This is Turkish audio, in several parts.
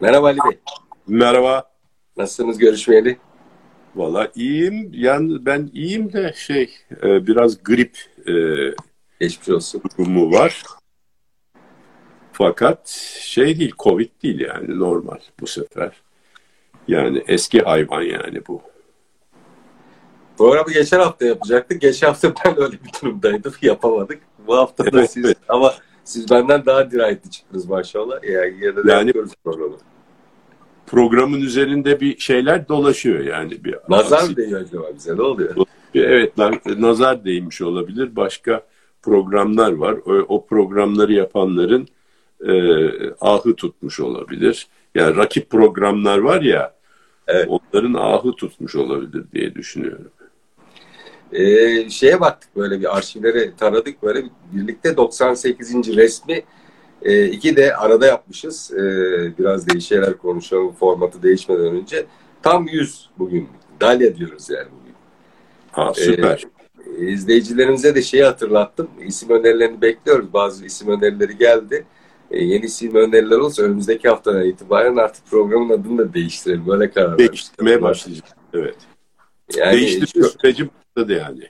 Merhaba Ali Bey. Merhaba. Nasılsınız görüşmeyeli? Valla iyiyim. Yani ben iyiyim de şey e, biraz grip e, Geçmiş olsun. durumu var. Fakat şey değil, Covid değil yani normal bu sefer. Yani eski hayvan yani bu. Programı geçen hafta yapacaktık. Geçen hafta ben öyle bir durumdaydım. Yapamadık. Bu hafta da Evet, siz evet. ama siz benden daha dirayetli çıktınız maşallah. Yani yine de Yani- programı. Programın üzerinde bir şeyler dolaşıyor yani. bir Nazar aksi- değiyor acaba bize? Ne oluyor? Evet na- nazar değmiş olabilir. Başka programlar var. O, o programları yapanların e, ahı tutmuş olabilir. Yani rakip programlar var ya Evet. onların ahı tutmuş olabilir diye düşünüyorum. Ee, şeye baktık böyle bir arşivlere taradık böyle birlikte 98. resmi e, iki de arada yapmışız. E, biraz değişik şeyler konuşalım formatı değişmeden önce. Tam 100 bugün. Dalya diyoruz yani bugün. Ha süper. Ee, izleyicilerimize de şeyi hatırlattım. İsim önerilerini bekliyoruz. Bazı isim önerileri geldi. Ee, yeni isim öneriler olursa önümüzdeki haftadan itibaren artık programın adını da değiştirelim. Böyle karar. Değiştirmeye başlayacak. Evet. Yani, Değiştirme süreci başladı yani.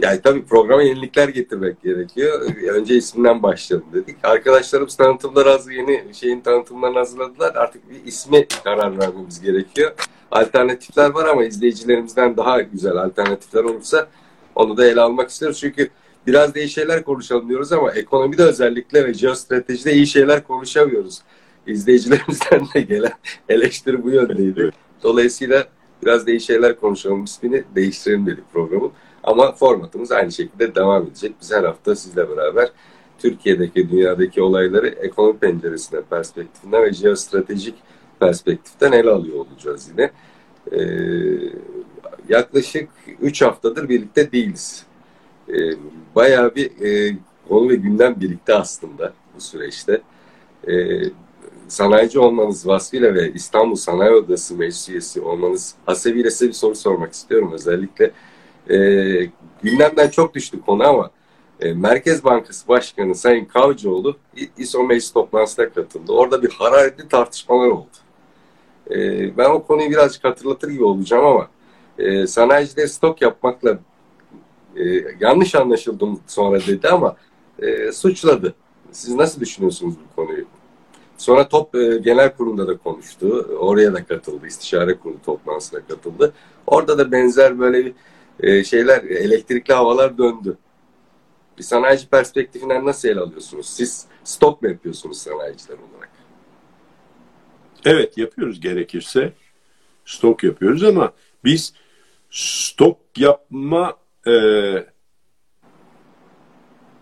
yani tabii programa yenilikler getirmek gerekiyor. Önce isimden başlayalım dedik. Arkadaşlarımız tanıtımlar hazır yeni şeyin tanıtımlarını hazırladılar. Artık bir ismi karar vermemiz gerekiyor. Alternatifler var ama izleyicilerimizden daha güzel alternatifler olursa onu da ele almak istiyoruz. Çünkü biraz da iyi şeyler konuşalım diyoruz ama ekonomide özellikle ve jeostratejide iyi şeyler konuşamıyoruz. İzleyicilerimizden de gelen eleştiri bu yöndeydi. Dolayısıyla biraz iyi şeyler konuşalım ismini değiştirelim dedik programın. Ama formatımız aynı şekilde devam edecek. Biz her hafta sizle beraber Türkiye'deki, dünyadaki olayları ekonomi penceresinden, perspektifinden ve jeostratejik perspektiften ele alıyor olacağız yine. Ee, yaklaşık 3 haftadır birlikte değiliz. Ee, bayağı bir e, konu ve gündem birlikte aslında bu süreçte. Ee, sanayici olmanız vasfıyla ve İstanbul Sanayi Odası meclis üyesi olmanız hasebiyle size bir soru sormak istiyorum. Özellikle e, gündemden çok düştü konu ama e, Merkez Bankası Başkanı Sayın Kavcıoğlu İSO meclis toplantısına katıldı. Orada bir hararetli tartışmalar oldu. E, ben o konuyu birazcık hatırlatır gibi olacağım ama e, sanayicileri stok yapmakla e, yanlış anlaşıldım sonra dedi ama e, suçladı. Siz nasıl düşünüyorsunuz bu konuyu? Sonra top e, genel kurulunda da konuştu. Oraya da katıldı. İstişare kurulu toplantısına katıldı. Orada da benzer böyle e, şeyler, elektrikli havalar döndü. Bir sanayici perspektifinden nasıl ele alıyorsunuz? Siz stok mu yapıyorsunuz sanayiciler olarak? Evet yapıyoruz gerekirse. Stok yapıyoruz ama biz stok yapma e,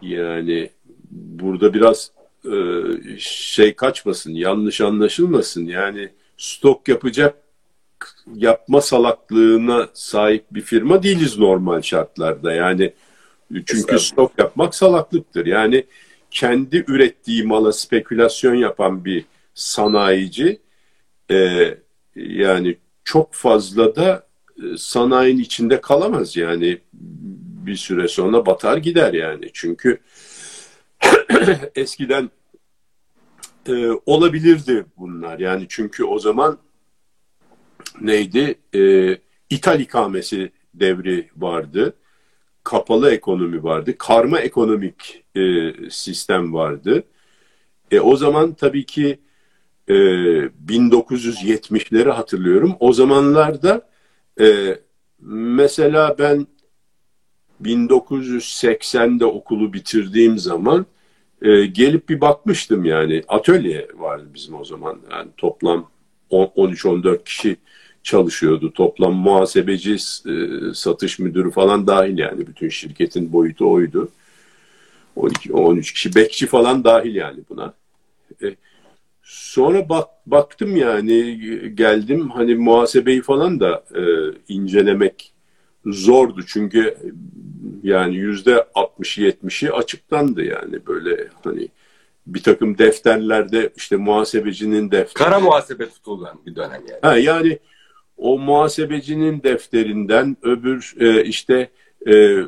yani burada biraz şey kaçmasın, yanlış anlaşılmasın. Yani stok yapacak yapma salaklığına sahip bir firma değiliz normal şartlarda. Yani çünkü stok yapmak salaklıktır. Yani kendi ürettiği mala spekülasyon yapan bir sanayici e, yani çok fazla da e, sanayinin içinde kalamaz yani bir süre sonra batar gider yani çünkü eskiden e, olabilirdi bunlar. Yani çünkü o zaman neydi? E, ithal ikamesi devri vardı. Kapalı ekonomi vardı. Karma ekonomik e, sistem vardı. E, o zaman tabii ki e, 1970'leri hatırlıyorum. O zamanlarda e, mesela ben 1980'de okulu bitirdiğim zaman e, gelip bir bakmıştım yani. Atölye vardı bizim o zaman. Yani toplam 13-14 kişi çalışıyordu. Toplam muhasebeci e, satış müdürü falan dahil yani. Bütün şirketin boyutu oydu. 12-13 kişi bekçi falan dahil yani buna. E, Sonra bak, baktım yani geldim. Hani muhasebeyi falan da e, incelemek zordu çünkü yani yüzde 60-70'i açıktandı yani böyle hani bir takım defterlerde işte muhasebecinin defteri. Kara muhasebe tutulan bir dönem yani. Ha, yani o muhasebecinin defterinden öbür e, işte e,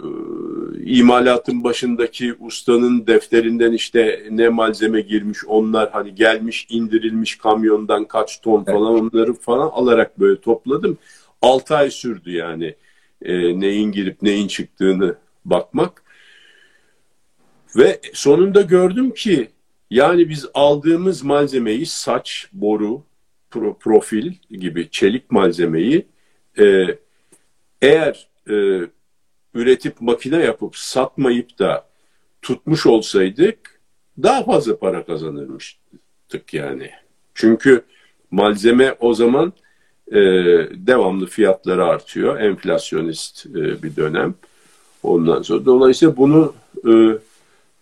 imalatın başındaki ustanın defterinden işte ne malzeme girmiş onlar hani gelmiş indirilmiş kamyondan kaç ton falan onları falan alarak böyle topladım. 6 ay sürdü yani e, neyin girip neyin çıktığını bakmak. Ve sonunda gördüm ki yani biz aldığımız malzemeyi saç, boru, pro, profil gibi çelik malzemeyi e, eğer e, üretip makine yapıp satmayıp da tutmuş olsaydık daha fazla para kazanırmıştık yani. Çünkü malzeme o zaman e, devamlı fiyatları artıyor. Enflasyonist e, bir dönem. Ondan sonra dolayısıyla bunu e,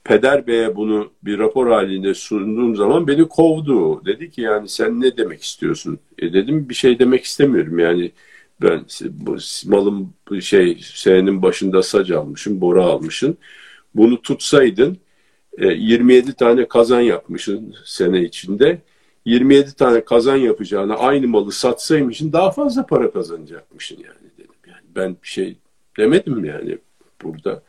Peder Bey'e bunu bir rapor halinde sunduğum zaman beni kovdu. Dedi ki yani sen ne demek istiyorsun? E dedim bir şey demek istemiyorum yani ben bu malın şey senenin başında sac almışım, boru almışım. Bunu tutsaydın e, 27 tane kazan yapmışsın sene içinde. 27 tane kazan yapacağına aynı malı satsaymışsın daha fazla para kazanacakmışsın yani dedim. Yani ben bir şey demedim yani burada.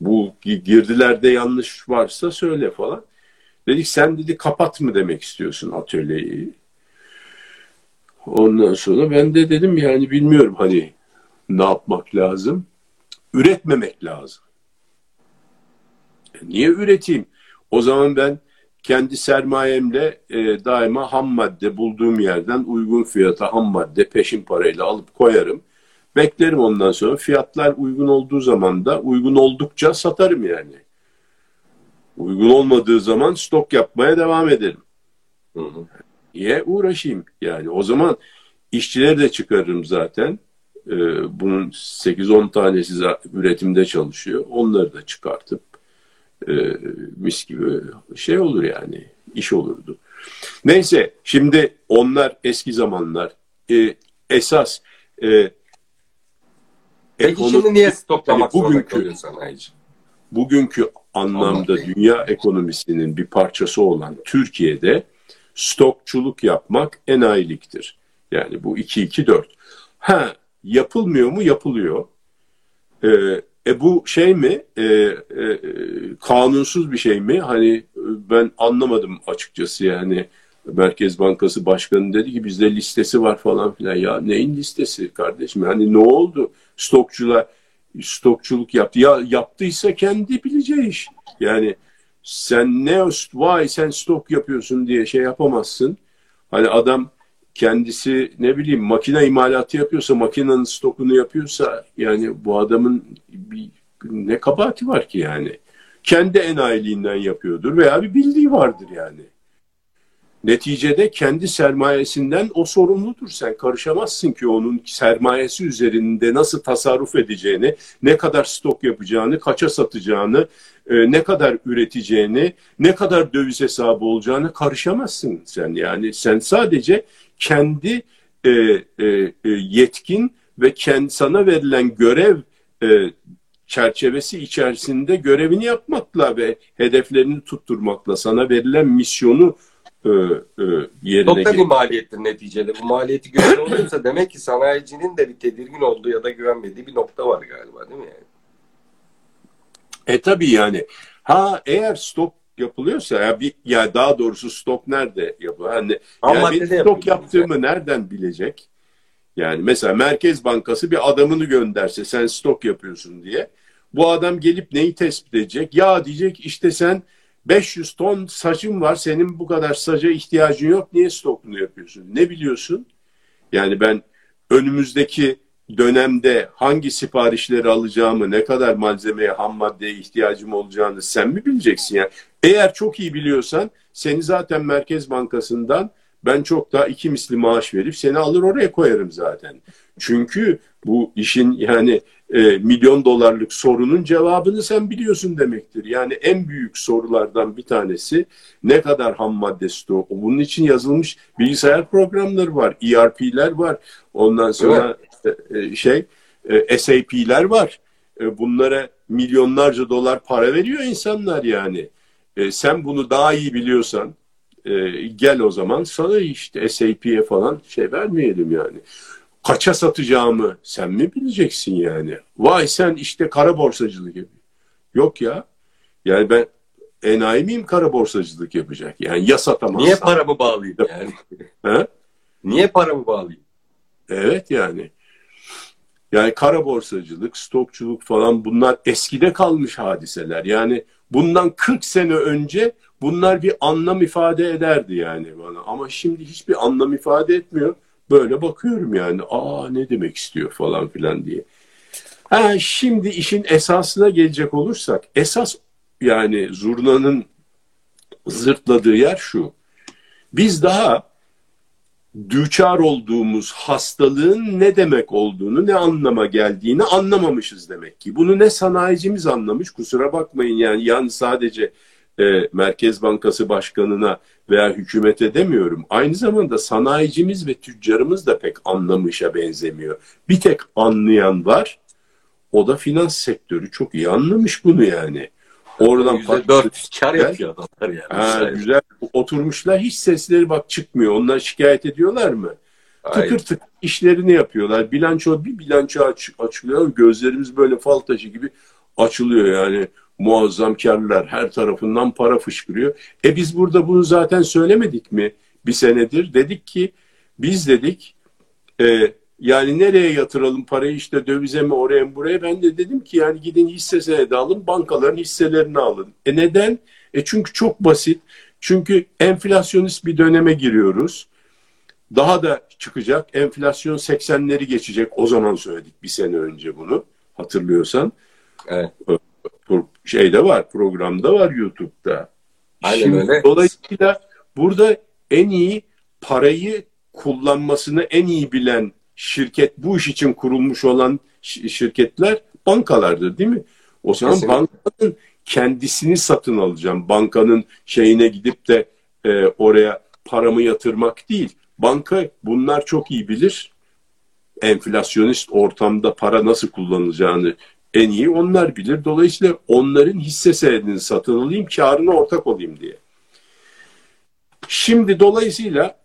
Bu girdilerde yanlış varsa söyle falan. Dedik sen dedi kapat mı demek istiyorsun atölyeyi? Ondan sonra ben de dedim yani bilmiyorum hani ne yapmak lazım? Üretmemek lazım. E, niye üreteyim? O zaman ben kendi sermayemle e, daima ham madde bulduğum yerden uygun fiyata ham madde peşin parayla alıp koyarım. Beklerim ondan sonra fiyatlar uygun olduğu zaman da uygun oldukça satarım yani. Uygun olmadığı zaman stok yapmaya devam ederim. Hı hı. Niye uğraşayım? Yani o zaman işçileri de çıkarırım zaten. Ee, bunun 8-10 tanesi üretimde çalışıyor. Onları da çıkartıp e, mis gibi şey olur yani. iş olurdu. Neyse şimdi onlar eski zamanlar. E, esas e, Peki ekonomi, şimdi niye stoklamak yani bugünkü, sanayici? Bugünkü anlamda dünya ekonomisinin bir parçası olan Türkiye'de stokçuluk yapmak enayiliktir. Yani bu 2-2-4. Ha yapılmıyor mu? Yapılıyor. Ee, e bu şey mi? E, e, kanunsuz bir şey mi? Hani ben anlamadım açıkçası yani. Merkez Bankası Başkanı dedi ki bizde listesi var falan filan. Ya neyin listesi kardeşim? Hani ne oldu? Stokçular stokçuluk yaptı. Ya yaptıysa kendi bileceği iş. Yani sen ne vay sen stok yapıyorsun diye şey yapamazsın. Hani adam kendisi ne bileyim makine imalatı yapıyorsa makinenin stokunu yapıyorsa yani bu adamın bir, ne kabahati var ki yani. Kendi enayiliğinden yapıyordur veya bir bildiği vardır yani. Neticede kendi sermayesinden o sorumludur. Sen karışamazsın ki onun sermayesi üzerinde nasıl tasarruf edeceğini, ne kadar stok yapacağını, kaça satacağını, e, ne kadar üreteceğini, ne kadar döviz hesabı olacağını karışamazsın sen. Yani sen sadece kendi e, e, e yetkin ve kendi sana verilen görev e, çerçevesi içerisinde görevini yapmakla ve hedeflerini tutturmakla sana verilen misyonu e, e, yerine Çok da bir maliyettir neticede. Bu maliyeti göze olursa demek ki sanayicinin de bir tedirgin olduğu ya da güvenmediği bir nokta var galiba değil mi yani? E tabii yani. Ha eğer stok yapılıyorsa ya bir ya daha doğrusu stok nerede yapılıyor? Hani yani bir stok yaptığımı yani. nereden bilecek? Yani mesela Merkez Bankası bir adamını gönderse sen stok yapıyorsun diye bu adam gelip neyi tespit edecek? Ya diyecek işte sen 500 ton saçın var senin bu kadar saca ihtiyacın yok niye stokunu yapıyorsun? Ne biliyorsun? Yani ben önümüzdeki dönemde hangi siparişleri alacağımı, ne kadar malzemeye, ham maddeye ihtiyacım olacağını sen mi bileceksin yani? Eğer çok iyi biliyorsan seni zaten Merkez Bankası'ndan ben çok daha iki misli maaş verip seni alır oraya koyarım zaten. Çünkü bu işin yani e, milyon dolarlık sorunun cevabını sen biliyorsun demektir. Yani en büyük sorulardan bir tanesi ne kadar ham madde stoğu. Bunun için yazılmış bilgisayar programları var, ERP'ler var. Ondan sonra evet. e, şey e, SAP'ler var. E, bunlara milyonlarca dolar para veriyor insanlar yani. E, sen bunu daha iyi biliyorsan e, gel o zaman sana işte SAP'ye falan şey vermeyelim yani kaça satacağımı sen mi bileceksin yani? Vay sen işte kara borsacılık gibi. Yok ya. Yani ben enayi miyim kara borsacılık yapacak? Yani ya satamazsam. Niye paramı bağlayayım yani? He? Niye paramı bağlayayım? Evet yani. Yani kara borsacılık, stokçuluk falan bunlar eskide kalmış hadiseler. Yani bundan 40 sene önce bunlar bir anlam ifade ederdi yani bana. Ama şimdi hiçbir anlam ifade etmiyor. Böyle bakıyorum yani. Aa ne demek istiyor falan filan diye. Ha, şimdi işin esasına gelecek olursak esas yani zurnanın zırtladığı yer şu. Biz daha düçar olduğumuz hastalığın ne demek olduğunu, ne anlama geldiğini anlamamışız demek ki. Bunu ne sanayicimiz anlamış, kusura bakmayın yani, yani sadece e, Merkez Bankası Başkanı'na veya hükümete demiyorum. Aynı zamanda sanayicimiz ve tüccarımız da pek anlamışa benzemiyor. Bir tek anlayan var, o da finans sektörü çok iyi anlamış bunu yani. Oradan %4 kar yapıyor adamlar yani. Ha, güzel. Oturmuşlar hiç sesleri bak çıkmıyor. Onlar şikayet ediyorlar mı? Hayır. Tıkır tıkır işlerini yapıyorlar. Bilanço bir bilanço aç, açılıyor. Gözlerimiz böyle fal taşı gibi açılıyor yani. Muazzam karlar her tarafından para fışkırıyor. E biz burada bunu zaten söylemedik mi bir senedir? Dedik ki biz dedik e, yani nereye yatıralım parayı işte dövize mi oraya mı buraya? Ben de dedim ki yani gidin hisse senedi alın bankaların hisselerini alın. E neden? E çünkü çok basit. Çünkü enflasyonist bir döneme giriyoruz. Daha da çıkacak. Enflasyon 80'leri geçecek. O zaman söyledik bir sene önce bunu. Hatırlıyorsan. Evet. Şeyde var, programda var YouTube'da. Aynen Şimdi, öyle. Dolayısıyla burada en iyi parayı kullanmasını en iyi bilen şirket bu iş için kurulmuş olan şirketler bankalardır değil mi? O zaman Kesinlikle. bankanın kendisini satın alacağım. Bankanın şeyine gidip de e, oraya paramı yatırmak değil. Banka bunlar çok iyi bilir. Enflasyonist ortamda para nasıl kullanılacağını en iyi onlar bilir. Dolayısıyla onların hisse senedini satın alayım, karına ortak olayım diye. Şimdi dolayısıyla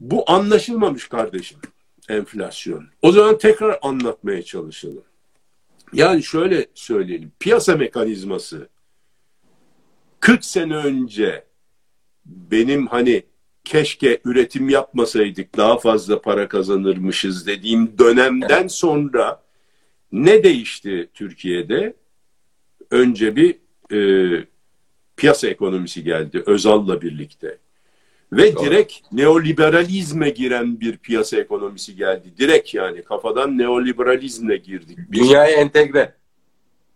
bu anlaşılmamış kardeşim enflasyon. O zaman tekrar anlatmaya çalışalım. Yani şöyle söyleyelim. Piyasa mekanizması 40 sene önce benim hani keşke üretim yapmasaydık daha fazla para kazanırmışız dediğim dönemden sonra ne değişti Türkiye'de? Önce bir e, piyasa ekonomisi geldi Özal'la birlikte. Ve Doğru. direkt neoliberalizme giren bir piyasa ekonomisi geldi. Direkt yani kafadan neoliberalizmle girdik. Dünyaya entegre.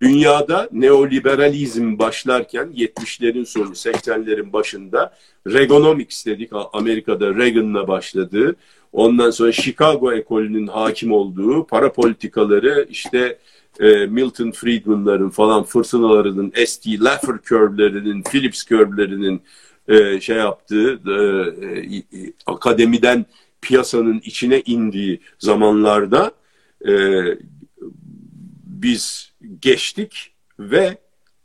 Dünyada neoliberalizm başlarken 70'lerin sonu 80'lerin başında Reaganomics dedik Amerika'da Reagan'la başladı. Ondan sonra Chicago ekolünün hakim olduğu para politikaları işte e, Milton Friedman'ların falan fırtınalarının, S.T. Laffer curve'lerinin, Phillips curve'lerinin e, şey yaptığı e, e, akademiden piyasanın içine indiği zamanlarda e, biz geçtik ve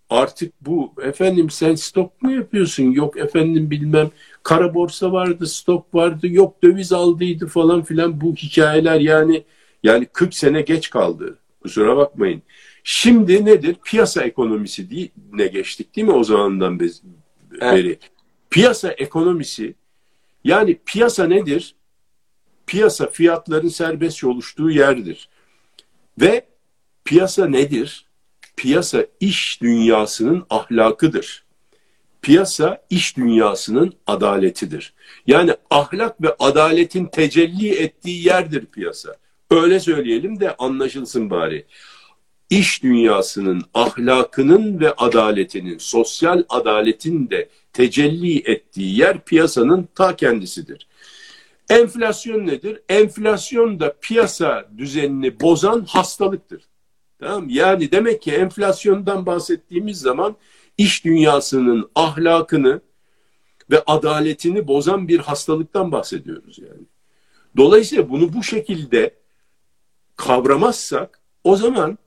artık bu efendim sen stok mu yapıyorsun yok efendim bilmem kara borsa vardı stok vardı yok döviz aldıydı falan filan bu hikayeler yani yani 40 sene geç kaldı kusura bakmayın. Şimdi nedir? Piyasa ekonomisi diye ne geçtik değil mi o zamandan beri? Evet. Piyasa ekonomisi yani piyasa nedir? Piyasa fiyatların serbest oluştuğu yerdir. Ve piyasa nedir? Piyasa iş dünyasının ahlakıdır. Piyasa iş dünyasının adaletidir. Yani ahlak ve adaletin tecelli ettiği yerdir piyasa. Öyle söyleyelim de anlaşılsın bari. İş dünyasının ahlakının ve adaletinin, sosyal adaletin de tecelli ettiği yer piyasanın ta kendisidir. Enflasyon nedir? Enflasyon da piyasa düzenini bozan hastalıktır. Tamam Yani demek ki enflasyondan bahsettiğimiz zaman iş dünyasının ahlakını ve adaletini bozan bir hastalıktan bahsediyoruz yani. Dolayısıyla bunu bu şekilde kavramazsak o zaman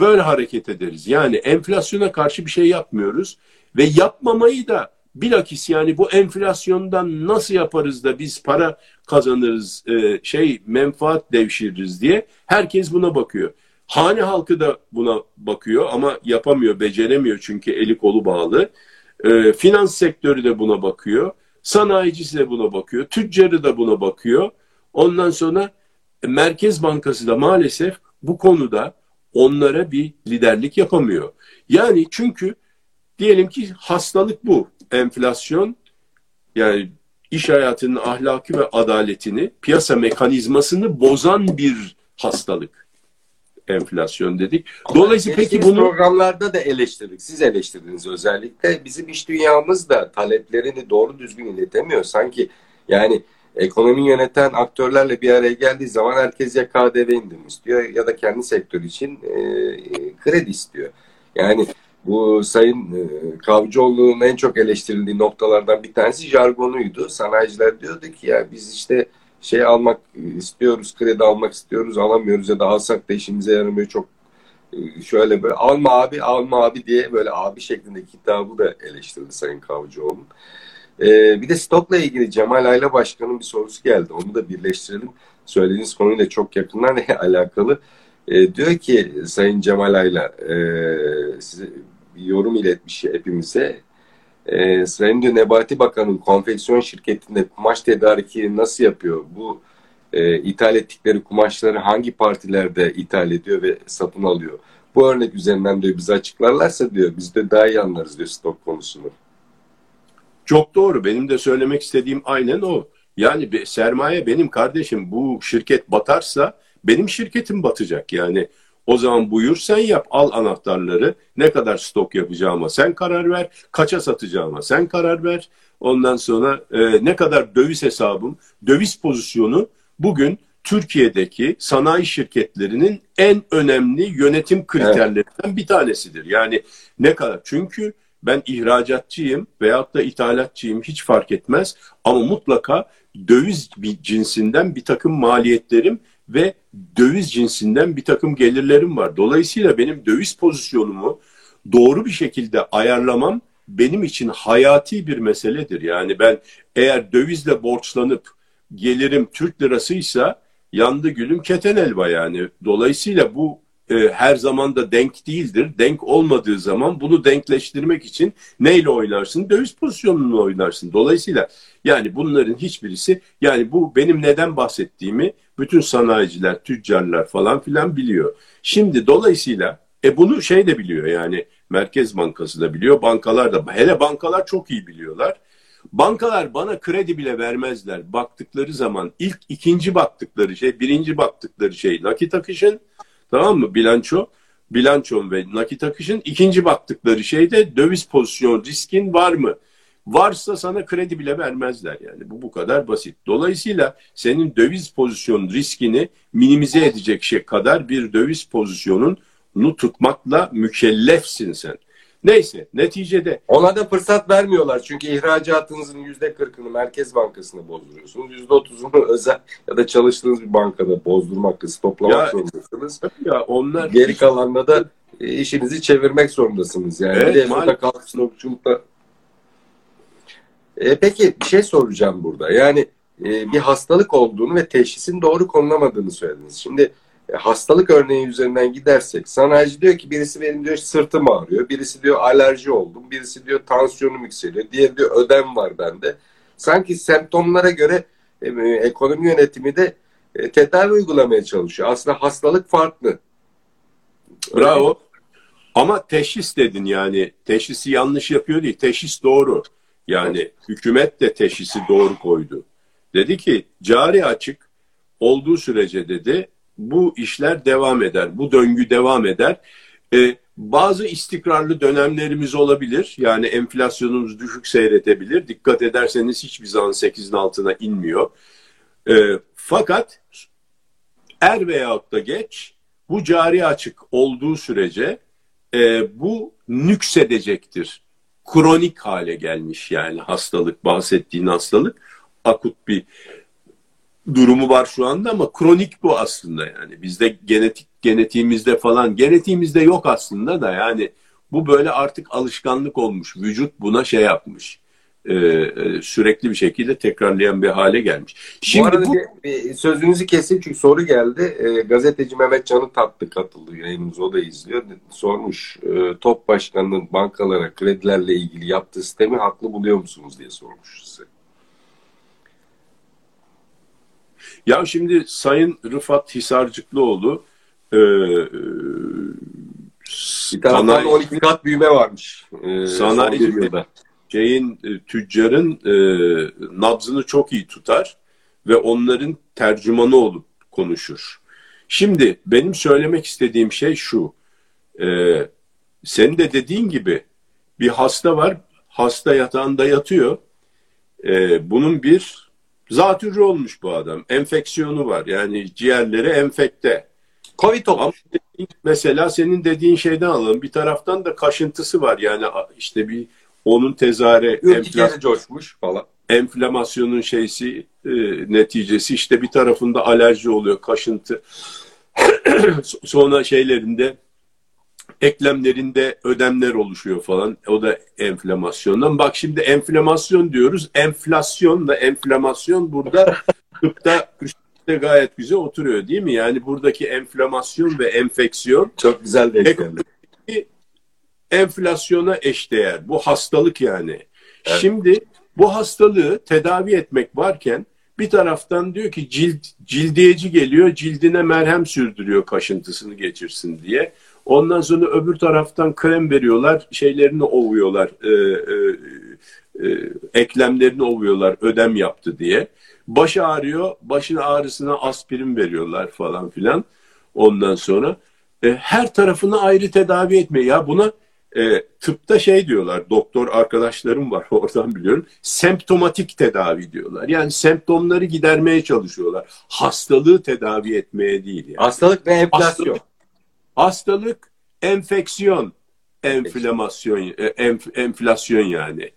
böyle hareket ederiz. Yani enflasyona karşı bir şey yapmıyoruz ve yapmamayı da bilakis yani bu enflasyondan nasıl yaparız da biz para kazanırız, e, şey menfaat devşiririz diye herkes buna bakıyor. Hane halkı da buna bakıyor ama yapamıyor, beceremiyor çünkü eli kolu bağlı. E, finans sektörü de buna bakıyor. Sanayicisi de buna bakıyor. Tüccarı da buna bakıyor. Ondan sonra Merkez Bankası da maalesef bu konuda onlara bir liderlik yapamıyor. Yani çünkü diyelim ki hastalık bu. Enflasyon yani iş hayatının ahlaki ve adaletini, piyasa mekanizmasını bozan bir hastalık. Enflasyon dedik. Dolayısıyla peki bunu programlarda da eleştirdik. Siz eleştirdiniz özellikle. Bizim iş dünyamız da taleplerini doğru düzgün iletemiyor. Sanki yani ekonomi yöneten aktörlerle bir araya geldiği zaman herkes ya KDV indirim istiyor ya da kendi sektör için e, kredi istiyor. Yani bu Sayın e, Kavcıoğlu'nun en çok eleştirildiği noktalardan bir tanesi jargonuydu. Sanayiciler diyordu ki ya biz işte şey almak istiyoruz, kredi almak istiyoruz, alamıyoruz ya da alsak da işimize yaramıyor çok e, şöyle böyle alma abi alma abi diye böyle abi şeklindeki kitabı da eleştirdi Sayın Kavcıoğlu. Ee, bir de stokla ilgili Cemal Ayla Başkan'ın bir sorusu geldi. Onu da birleştirelim. Söylediğiniz konuyla çok yakından alakalı. Ee, diyor ki Sayın Cemal Ayla e, size bir yorum iletmiş hepimize. Ee, Sayın diyor Nebati Bakan'ın konfeksiyon şirketinde kumaş tedariki nasıl yapıyor? Bu e, ithal ettikleri kumaşları hangi partilerde ithal ediyor ve satın alıyor? Bu örnek üzerinden diyor bize açıklarlarsa diyor biz de daha iyi anlarız diyor stok konusunu. Çok doğru. Benim de söylemek istediğim aynen o. Yani bir sermaye benim kardeşim bu şirket batarsa benim şirketim batacak. Yani o zaman buyur sen yap al anahtarları ne kadar stok yapacağıma sen karar ver kaça satacağıma sen karar ver ondan sonra e, ne kadar döviz hesabım döviz pozisyonu bugün Türkiye'deki sanayi şirketlerinin en önemli yönetim kriterlerinden evet. bir tanesidir. Yani ne kadar çünkü ben ihracatçıyım veyahut da ithalatçıyım hiç fark etmez ama mutlaka döviz cinsinden bir takım maliyetlerim ve döviz cinsinden bir takım gelirlerim var. Dolayısıyla benim döviz pozisyonumu doğru bir şekilde ayarlamam benim için hayati bir meseledir. Yani ben eğer dövizle borçlanıp gelirim Türk lirasıysa yandı gülüm keten elva yani. Dolayısıyla bu e, her zaman da denk değildir. Denk olmadığı zaman bunu denkleştirmek için neyle oynarsın? Döviz pozisyonunu oynarsın. Dolayısıyla yani bunların hiçbirisi yani bu benim neden bahsettiğimi bütün sanayiciler, tüccarlar falan filan biliyor. Şimdi dolayısıyla e bunu şey de biliyor yani Merkez Bankası da biliyor, bankalar da hele bankalar çok iyi biliyorlar. Bankalar bana kredi bile vermezler. Baktıkları zaman ilk ikinci baktıkları şey, birinci baktıkları şey nakit akışın Tamam mı? Bilanço. Bilançon ve nakit akışın ikinci baktıkları şey de döviz pozisyon riskin var mı? Varsa sana kredi bile vermezler yani. Bu bu kadar basit. Dolayısıyla senin döviz pozisyon riskini minimize edecek şey kadar bir döviz pozisyonunu tutmakla mükellefsin sen. Neyse neticede. Ona da fırsat vermiyorlar. Çünkü ihracatınızın yüzde kırkını Merkez Bankası'nda bozduruyorsunuz. Yüzde otuzunu özel ya da çalıştığınız bir bankada bozdurmak, stoplamak ya, zorundasınız. Ya onlar Geri kalanla da işinizi çevirmek zorundasınız. Yani evet, bir de burada kalk stokçulukta. E, peki bir şey soracağım burada. Yani e, bir hastalık olduğunu ve teşhisin doğru konulamadığını söylediniz. Şimdi hastalık örneği üzerinden gidersek sanayici diyor ki birisi benim diyor sırtım ağrıyor. Birisi diyor alerji oldum. Birisi diyor tansiyonum yükseliyor. Diğer diyor ödem var bende. Sanki semptomlara göre e, ekonomi yönetimi de e, tedavi uygulamaya çalışıyor. Aslında hastalık farklı. Bravo. Ama teşhis dedin yani. Teşhisi yanlış yapıyor değil. Teşhis doğru. Yani hükümet de teşhisi doğru koydu. Dedi ki cari açık olduğu sürece dedi bu işler devam eder. Bu döngü devam eder. Ee, bazı istikrarlı dönemlerimiz olabilir. Yani enflasyonumuz düşük seyretebilir. Dikkat ederseniz hiçbir zaman 8'in altına inmiyor. Ee, fakat er veyahut da geç bu cari açık olduğu sürece e, bu nüksedecektir. Kronik hale gelmiş yani hastalık, bahsettiğin hastalık akut bir durumu var şu anda ama kronik bu aslında yani. Bizde genetik genetiğimizde falan genetiğimizde yok aslında da yani bu böyle artık alışkanlık olmuş. Vücut buna şey yapmış. e, e, sürekli bir şekilde tekrarlayan bir hale gelmiş. Şimdi bu arada bu... Bir, sözünüzü keseyim çünkü soru geldi. E, gazeteci Mehmet Can'ın tatlı katıldı yayınımız o da izliyor. Sormuş e, top başkanının bankalara kredilerle ilgili yaptığı sistemi haklı buluyor musunuz diye sormuş size. Ya şimdi Sayın Rıfat Hisarcıklıoğlu e, bir taraftan sanayi, 12 kat büyüme varmış. E, sanayi şeyin e, tüccarın e, nabzını çok iyi tutar ve onların tercümanı olup konuşur. Şimdi benim söylemek istediğim şey şu. E, senin de dediğin gibi bir hasta var. Hasta yatağında yatıyor. E, bunun bir zatürre olmuş bu adam. Enfeksiyonu var. Yani ciğerleri enfekte. Covid olmuş. Mesela senin dediğin şeyden alalım. Bir taraftan da kaşıntısı var. Yani işte bir onun tezare enflasyon coşmuş falan. Enflamasyonun şeysi e, neticesi işte bir tarafında alerji oluyor, kaşıntı. Sonra şeylerinde eklemlerinde ödemler oluşuyor falan. O da enflamasyondan. Bak şimdi enflamasyon diyoruz. Enflasyon da enflamasyon burada tıpta de gayet güzel oturuyor değil mi? Yani buradaki enflamasyon ve enfeksiyon çok güzel de enflasyona eşdeğer. Bu hastalık yani. Evet. Şimdi bu hastalığı tedavi etmek varken bir taraftan diyor ki cilt cildiyeci geliyor, cildine merhem sürdürüyor kaşıntısını geçirsin diye. Ondan sonra öbür taraftan krem veriyorlar, şeylerini ovuyorlar, e, e, e, eklemlerini ovuyorlar, ödem yaptı diye. Başı ağrıyor, başın ağrısına aspirin veriyorlar falan filan. Ondan sonra e, her tarafını ayrı tedavi etme. Ya buna e, tıpta şey diyorlar, doktor arkadaşlarım var oradan biliyorum. Semptomatik tedavi diyorlar. Yani semptomları gidermeye çalışıyorlar. Hastalığı tedavi etmeye değil. Yani. Hastalık ve enflasyon. Hastalık, hastalık enfeksiyon, enflamasyon, e, enf, enflasyon yani.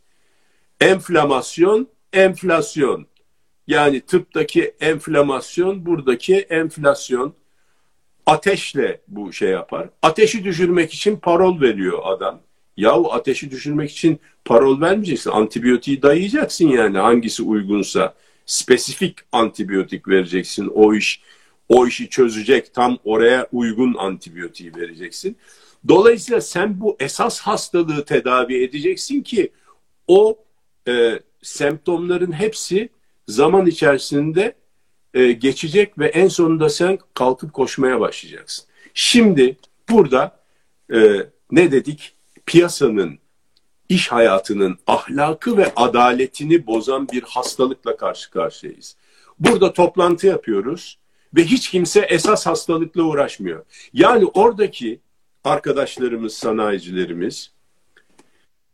Enflamasyon, enflasyon. Yani tıptaki enflamasyon, buradaki enflasyon ateşle bu şey yapar. Ateşi düşürmek için parol veriyor adam. Yahu ateşi düşürmek için parol vermeyeceksin. Antibiyotiği dayayacaksın yani hangisi uygunsa. Spesifik antibiyotik vereceksin. O iş o işi çözecek tam oraya uygun antibiyotiği vereceksin. Dolayısıyla sen bu esas hastalığı tedavi edeceksin ki o e, semptomların hepsi zaman içerisinde e, geçecek ve en sonunda sen kalkıp koşmaya başlayacaksın. Şimdi burada e, ne dedik? Piyasanın, iş hayatının ahlakı ve adaletini bozan bir hastalıkla karşı karşıyayız. Burada toplantı yapıyoruz ve hiç kimse esas hastalıkla uğraşmıyor. Yani oradaki arkadaşlarımız, sanayicilerimiz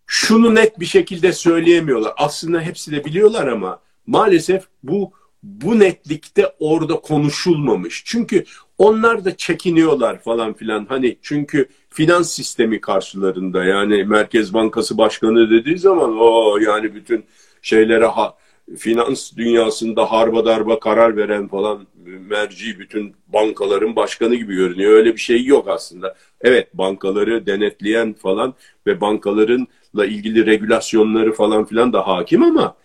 şunu net bir şekilde söyleyemiyorlar. Aslında hepsi de biliyorlar ama maalesef bu bu netlikte orada konuşulmamış. Çünkü onlar da çekiniyorlar falan filan. Hani çünkü finans sistemi karşılarında yani Merkez Bankası Başkanı dediği zaman o yani bütün şeylere ha, finans dünyasında harba darba karar veren falan merci bütün bankaların başkanı gibi görünüyor. Öyle bir şey yok aslında. Evet bankaları denetleyen falan ve bankalarınla ilgili regülasyonları falan filan da hakim ama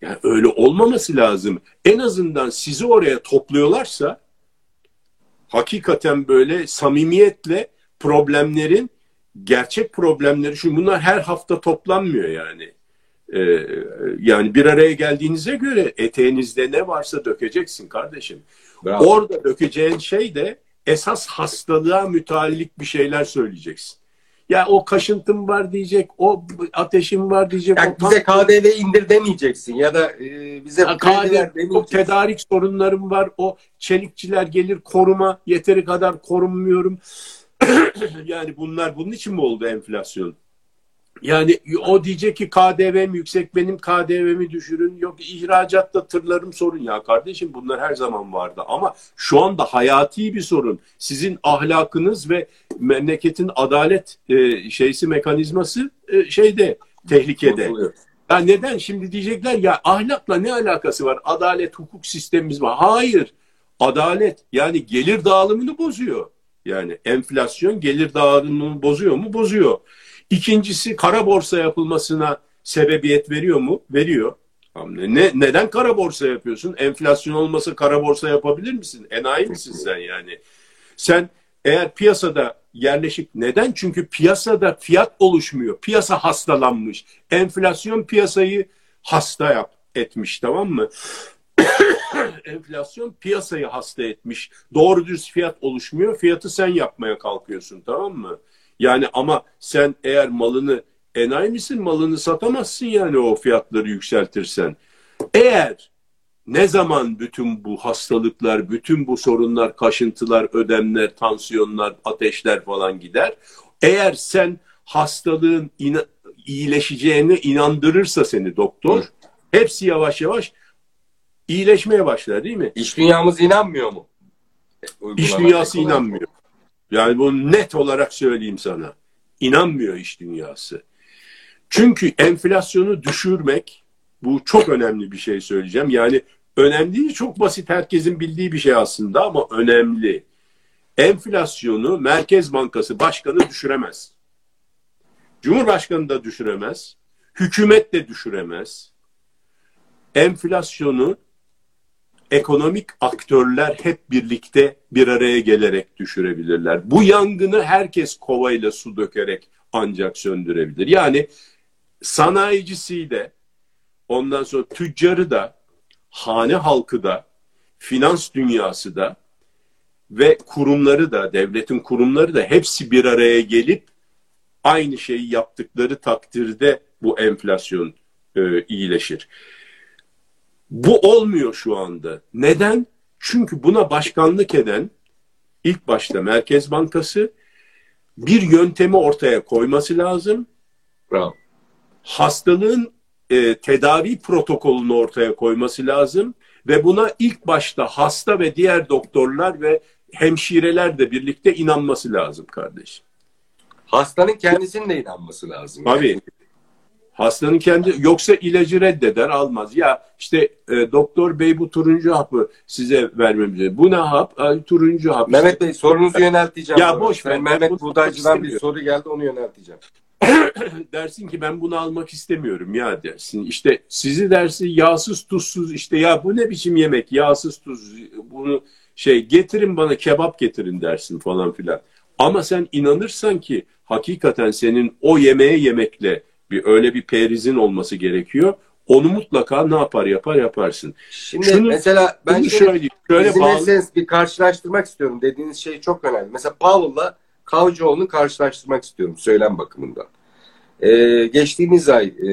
yani öyle olmaması lazım. En azından sizi oraya topluyorlarsa hakikaten böyle samimiyetle problemlerin gerçek problemleri şu bunlar her hafta toplanmıyor yani. Ee, yani bir araya geldiğinize göre eteğinizde ne varsa dökeceksin kardeşim. Bravo. Orada dökeceğin şey de esas hastalığa müteallik bir şeyler söyleyeceksin. Ya o kaşıntım var diyecek, o ateşim var diyecek. Yani o bize KDV indir demeyeceksin ya da e, bize ya KDV, o tedarik sorunlarım var. O çelikçiler gelir koruma yeteri kadar korunmuyorum. yani bunlar bunun için mi oldu enflasyon? Yani o diyecek ki KDV'm yüksek benim KDV'mi düşürün. Yok ihracatta tırlarım sorun ya kardeşim bunlar her zaman vardı. Ama şu anda hayati bir sorun. Sizin ahlakınız ve memleketin adalet e, şeysi mekanizması e, şeyde tehlikede. Bozuluyor. Ya neden şimdi diyecekler ya ahlakla ne alakası var? Adalet hukuk sistemimiz var. Hayır. Adalet yani gelir dağılımını bozuyor. Yani enflasyon gelir dağılımını bozuyor mu? Bozuyor. İkincisi kara borsa yapılmasına sebebiyet veriyor mu? Veriyor. Ne, neden kara borsa yapıyorsun? Enflasyon olmasa kara borsa yapabilir misin? Enayi misin sen yani? Sen eğer piyasada yerleşik neden? Çünkü piyasada fiyat oluşmuyor. Piyasa hastalanmış. Enflasyon piyasayı hasta yap, etmiş tamam mı? Enflasyon piyasayı hasta etmiş. Doğru düz fiyat oluşmuyor. Fiyatı sen yapmaya kalkıyorsun tamam mı? Yani ama sen eğer malını enayi misin malını satamazsın yani o fiyatları yükseltirsen. Eğer ne zaman bütün bu hastalıklar, bütün bu sorunlar, kaşıntılar, ödemler, tansiyonlar, ateşler falan gider. Eğer sen hastalığın ina iyileşeceğine inandırırsa seni doktor, Hı. hepsi yavaş yavaş iyileşmeye başlar değil mi? İş dünyamız inanmıyor mu? İş dünyası inanmıyor. Yani bunu net olarak söyleyeyim sana. İnanmıyor iş dünyası. Çünkü enflasyonu düşürmek bu çok önemli bir şey söyleyeceğim. Yani önemli çok basit herkesin bildiği bir şey aslında ama önemli. Enflasyonu Merkez Bankası Başkanı düşüremez. Cumhurbaşkanı da düşüremez. Hükümet de düşüremez. Enflasyonu ekonomik aktörler hep birlikte bir araya gelerek düşürebilirler. Bu yangını herkes kovayla su dökerek ancak söndürebilir. Yani sanayicisi de ondan sonra tüccarı da hane halkı da finans dünyası da ve kurumları da devletin kurumları da hepsi bir araya gelip aynı şeyi yaptıkları takdirde bu enflasyon e, iyileşir. Bu olmuyor şu anda. Neden? Çünkü buna başkanlık eden ilk başta Merkez Bankası bir yöntemi ortaya koyması lazım. Bravo hastalığın e, tedavi protokolünü ortaya koyması lazım ve buna ilk başta hasta ve diğer doktorlar ve hemşireler de birlikte inanması lazım kardeşim. Hastanın kendisinin de inanması lazım. Tabii. Yani. Hastanın kendi yoksa ilacı reddeder almaz. Ya işte e, doktor bey bu turuncu hapı size vermemize. Bu ne hap? E, turuncu hap. Mehmet Bey sorunuzu yönelteceğim. Ya boş ver. Mehmet Buğdaycı'dan bir soru geldi onu yönelteceğim. dersin ki ben bunu almak istemiyorum ya dersin. İşte sizi dersi yağsız tuzsuz işte ya bu ne biçim yemek yağsız tuz bunu şey getirin bana kebap getirin dersin falan filan. Ama sen inanırsan ki hakikaten senin o yemeğe yemekle bir öyle bir perizin olması gerekiyor. Onu mutlaka ne yapar yapar yaparsın. Şimdi Şunu, mesela ben şöyle, şöyle, bağlı... bir karşılaştırmak istiyorum. Dediğiniz şey çok önemli. Mesela Powell'la Kavcıoğlu'nu karşılaştırmak istiyorum söylem bakımından. Ee, geçtiğimiz ay e,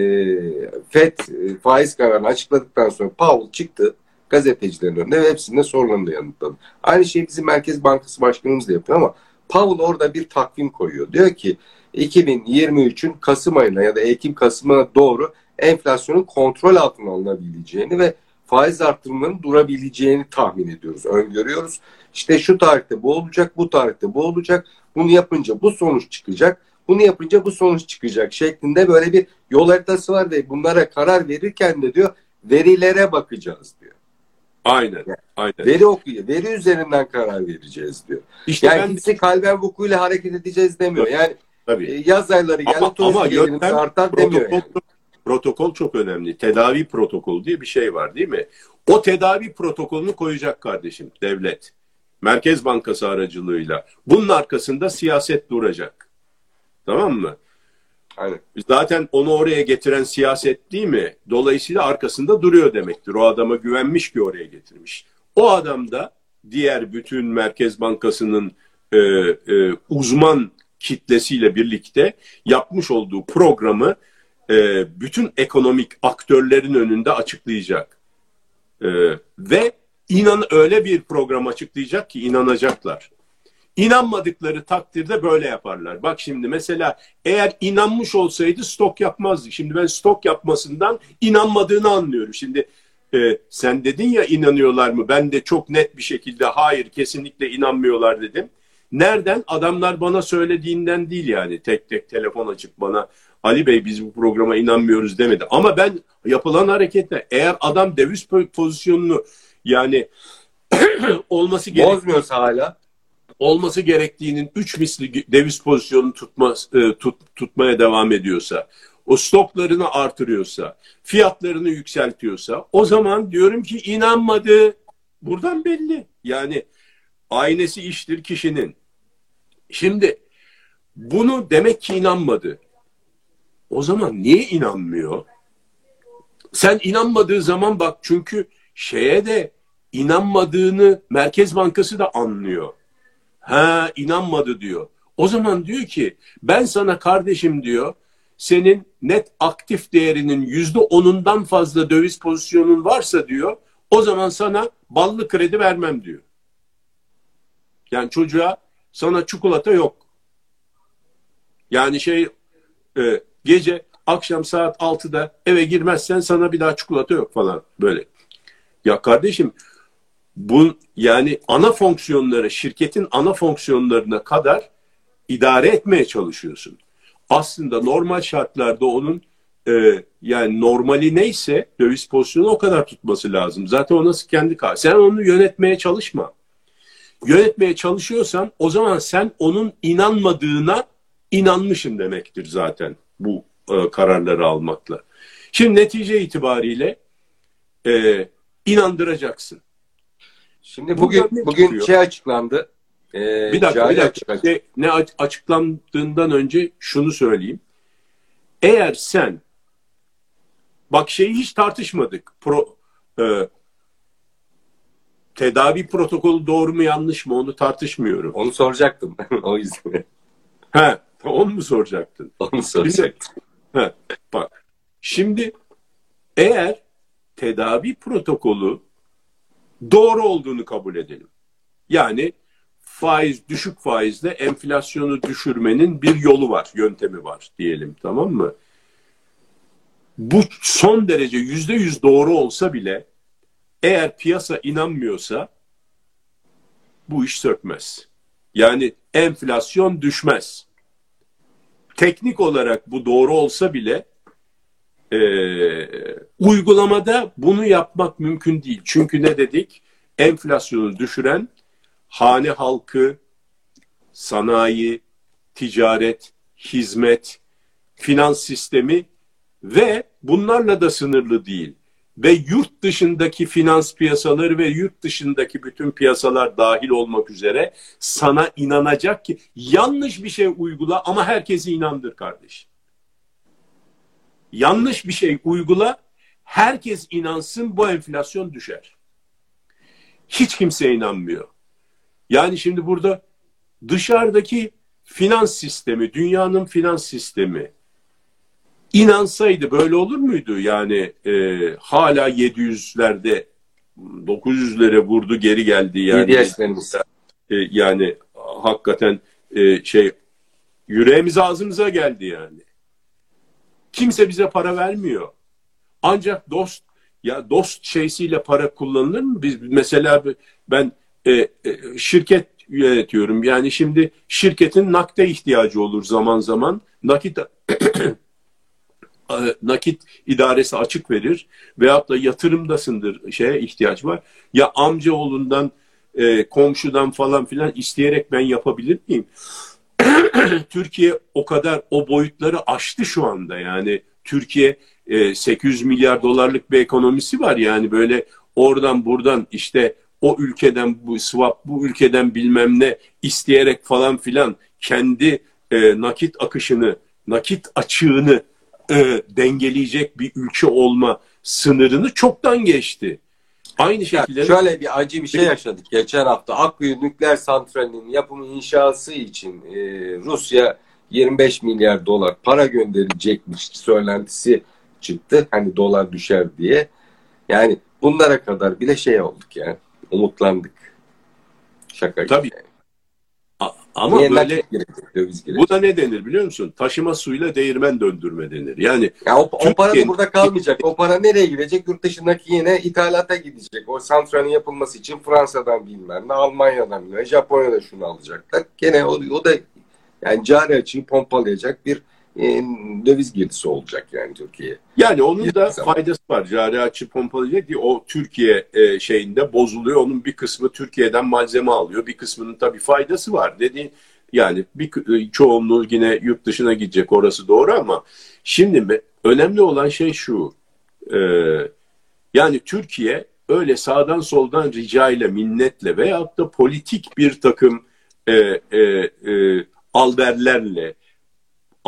FED e, faiz kararını açıkladıktan sonra Powell çıktı gazetecilerin önünde ve hepsinde sorularını yanıtladı. Aynı şeyi bizim Merkez Bankası Başkanımız da yapıyor ama Powell orada bir takvim koyuyor. Diyor ki 2023'ün Kasım ayına ya da Ekim-Kasım'a doğru enflasyonun kontrol altına alınabileceğini ve faiz artırımlarının durabileceğini tahmin ediyoruz, öngörüyoruz. İşte şu tarihte bu olacak, bu tarihte bu olacak. Bunu yapınca bu sonuç çıkacak. Bunu yapınca bu sonuç çıkacak şeklinde böyle bir yol haritası var ve bunlara karar verirken de diyor verilere bakacağız diyor. Aynen. Yani, aynen. Veri okuyor. Veri üzerinden karar vereceğiz diyor. İşte yani ben... kalben vukuyla hareket edeceğiz demiyor. Yani Tabii. E, yaz ayları geldi ama, ama yöntem, artar protokol, demiyor. Yani. Protokol çok önemli. Tedavi protokolü diye bir şey var değil mi? O tedavi protokolünü koyacak kardeşim devlet. Merkez Bankası aracılığıyla. Bunun arkasında siyaset duracak. Tamam mı? Aynen. Zaten onu oraya getiren siyaset değil mi? Dolayısıyla arkasında duruyor demektir. O adama güvenmiş ki oraya getirmiş. O adam da diğer bütün Merkez Bankası'nın e, e, uzman kitlesiyle birlikte yapmış olduğu programı e, bütün ekonomik aktörlerin önünde açıklayacak. E, ve inan öyle bir program açıklayacak ki inanacaklar. İnanmadıkları takdirde böyle yaparlar. Bak şimdi mesela eğer inanmış olsaydı stok yapmazdı. Şimdi ben stok yapmasından inanmadığını anlıyorum. Şimdi e, sen dedin ya inanıyorlar mı? Ben de çok net bir şekilde hayır kesinlikle inanmıyorlar dedim. Nereden? Adamlar bana söylediğinden değil yani. Tek tek telefon açıp bana Ali Bey biz bu programa inanmıyoruz demedi. Ama ben yapılan hareketle eğer adam döviz pozisyonunu yani olması gerek bozmuyorsa hala olması gerektiğinin üç misli döviz pozisyonunu tutma, e, tut, tutmaya devam ediyorsa o stoklarını artırıyorsa, fiyatlarını yükseltiyorsa o zaman diyorum ki inanmadı. Buradan belli. Yani aynesi iştir kişinin. Şimdi bunu demek ki inanmadı. O zaman niye inanmıyor? Sen inanmadığı zaman bak çünkü şeye de inanmadığını Merkez Bankası da anlıyor. Ha inanmadı diyor. O zaman diyor ki ben sana kardeşim diyor senin net aktif değerinin yüzde onundan fazla döviz pozisyonun varsa diyor o zaman sana ballı kredi vermem diyor. Yani çocuğa sana çikolata yok. Yani şey e, gece akşam saat 6'da eve girmezsen sana bir daha çikolata yok falan böyle. Ya kardeşim bu yani ana fonksiyonları şirketin ana fonksiyonlarına kadar idare etmeye çalışıyorsun. Aslında normal şartlarda onun e, yani normali neyse döviz pozisyonu o kadar tutması lazım. Zaten o nasıl kendi kar. Sen onu yönetmeye çalışma. Yönetmeye çalışıyorsan o zaman sen onun inanmadığına inanmışım demektir zaten bu e, kararları almakla. Şimdi netice itibariyle e, inandıracaksın. Şimdi bugün bugün çıkıyor? şey açıklandı. Ee, bir dakika, bir dakika. Şey, ne açıklandığından önce şunu söyleyeyim. Eğer sen bak şeyi hiç tartışmadık. Pro, e, tedavi protokolü doğru mu yanlış mı onu tartışmıyorum. Onu soracaktım o yüzden. He, onu mu soracaktın? Onu soracaktım. He, bak şimdi eğer tedavi protokolü doğru olduğunu kabul edelim. Yani faiz düşük faizle enflasyonu düşürmenin bir yolu var, yöntemi var diyelim tamam mı? Bu son derece yüzde yüz doğru olsa bile eğer piyasa inanmıyorsa bu iş sökmez. Yani enflasyon düşmez. Teknik olarak bu doğru olsa bile e, uygulamada bunu yapmak mümkün değil. Çünkü ne dedik? Enflasyonu düşüren hane halkı, sanayi, ticaret, hizmet, finans sistemi ve bunlarla da sınırlı değil. Ve yurt dışındaki finans piyasaları ve yurt dışındaki bütün piyasalar dahil olmak üzere sana inanacak ki yanlış bir şey uygula ama herkesi inandır kardeşim. Yanlış bir şey uygula herkes inansın bu enflasyon düşer. Hiç kimse inanmıyor. Yani şimdi burada dışarıdaki finans sistemi, dünyanın finans sistemi inansaydı böyle olur muydu? Yani e, hala 700'lerde 900'lere vurdu geri geldi yani. E, yani hakikaten e, şey yüreğimiz ağzımıza geldi yani. Kimse bize para vermiyor. Ancak dost ya dost şeysiyle para kullanılır mı? Biz mesela ben e, e, şirket yönetiyorum. Yani şimdi şirketin nakde ihtiyacı olur zaman zaman. Nakit nakit idaresi açık verir veyahut da yatırımdasındır şeye ihtiyaç var. Ya amcaoğlundan e, komşudan falan filan isteyerek ben yapabilir miyim? Türkiye o kadar o boyutları aştı şu anda yani Türkiye e, 800 milyar dolarlık bir ekonomisi var yani böyle oradan buradan işte o ülkeden bu swap bu ülkeden bilmem ne isteyerek falan filan kendi e, nakit akışını nakit açığını e, dengeleyecek bir ülke olma sınırını çoktan geçti. Aynı şekilde... şöyle bir acı bir şey yaşadık geçen hafta. Akkuyu nükleer santralinin yapımı inşası için e, Rusya 25 milyar dolar para gönderecekmiş söylentisi çıktı. Hani dolar düşer diye. Yani bunlara kadar bile şey olduk yani. Umutlandık. Şaka Tabii. Yani. Ama Niye böyle bu da ne denir biliyor musun? Taşıma suyla değirmen döndürme denir. Yani ya o, o para da burada kalmayacak. O para nereye gidecek? Yurt dışındaki yine ithalata gidecek. O santralin yapılması için Fransa'dan bilmem ne, Almanya'dan bilmem Japonya'da şunu alacaklar. Gene o, o da yani cari açığı pompalayacak bir döviz girdisi olacak yani Türkiye. Yani onun da faydası var. Cari açı pompalayacak diye o Türkiye e, şeyinde bozuluyor. Onun bir kısmı Türkiye'den malzeme alıyor. Bir kısmının tabii faydası var. Dediğin Yani bir çoğunluğu yine yurt dışına gidecek orası doğru ama şimdi önemli olan şey şu. E, yani Türkiye öyle sağdan soldan rica ile minnetle veyahut da politik bir takım e, e, e, alderlerle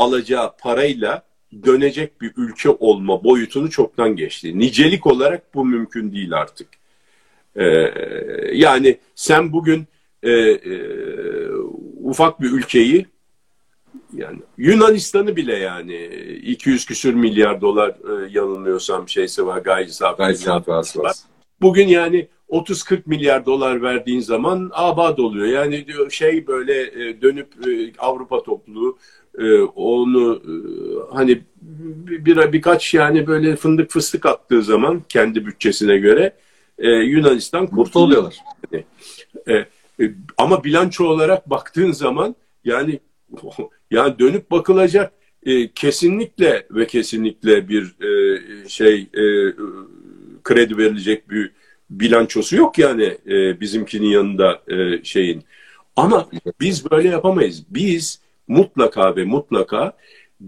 alacağı parayla dönecek bir ülke olma boyutunu çoktan geçti. Nicelik olarak bu mümkün değil artık. Ee, yani sen bugün e, e, ufak bir ülkeyi yani Yunanistan'ı bile yani 200 küsür milyar dolar e, yanılmıyorsam şeyse var gayri safi var. Bugün yani 30-40 milyar dolar verdiğin zaman abad oluyor. Yani diyor şey böyle e, dönüp e, Avrupa topluluğu e, onu hani bir birkaç yani böyle fındık fıstık attığı zaman kendi bütçesine göre Yunanistan kurtuluyorlar. Yani, ama bilanço olarak baktığın zaman yani yani dönüp bakılacak kesinlikle ve kesinlikle bir şey kredi verilecek bir bilançosu yok yani e, bizimkinin yanında e, şeyin. Ama biz böyle yapamayız. Biz mutlaka ve mutlaka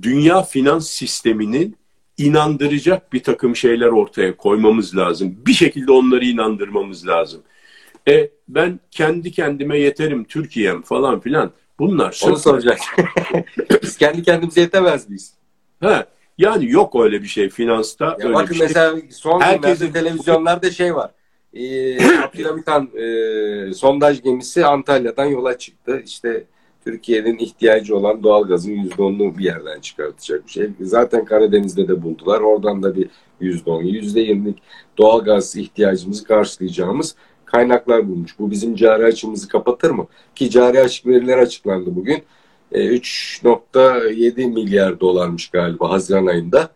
dünya finans sisteminin inandıracak bir takım şeyler ortaya koymamız lazım. Bir şekilde onları inandırmamız lazım. E ben kendi kendime yeterim Türkiye'm falan filan. Bunlar Onu soracak. Biz kendi kendimize yetemez miyiz? Ha, yani yok öyle bir şey finansta. Ya öyle bakın bir şey. mesela son Herkesin... televizyonlarda şey var e, Abdülhamit e, sondaj gemisi Antalya'dan yola çıktı. İşte Türkiye'nin ihtiyacı olan doğalgazın %10'unu bir yerden çıkartacak bir şey. Zaten Karadeniz'de de buldular. Oradan da bir %10, %20'lik doğalgaz ihtiyacımızı karşılayacağımız kaynaklar bulmuş. Bu bizim cari açımızı kapatır mı? Ki cari açık veriler açıklandı bugün. 3.7 e, milyar dolarmış galiba Haziran ayında.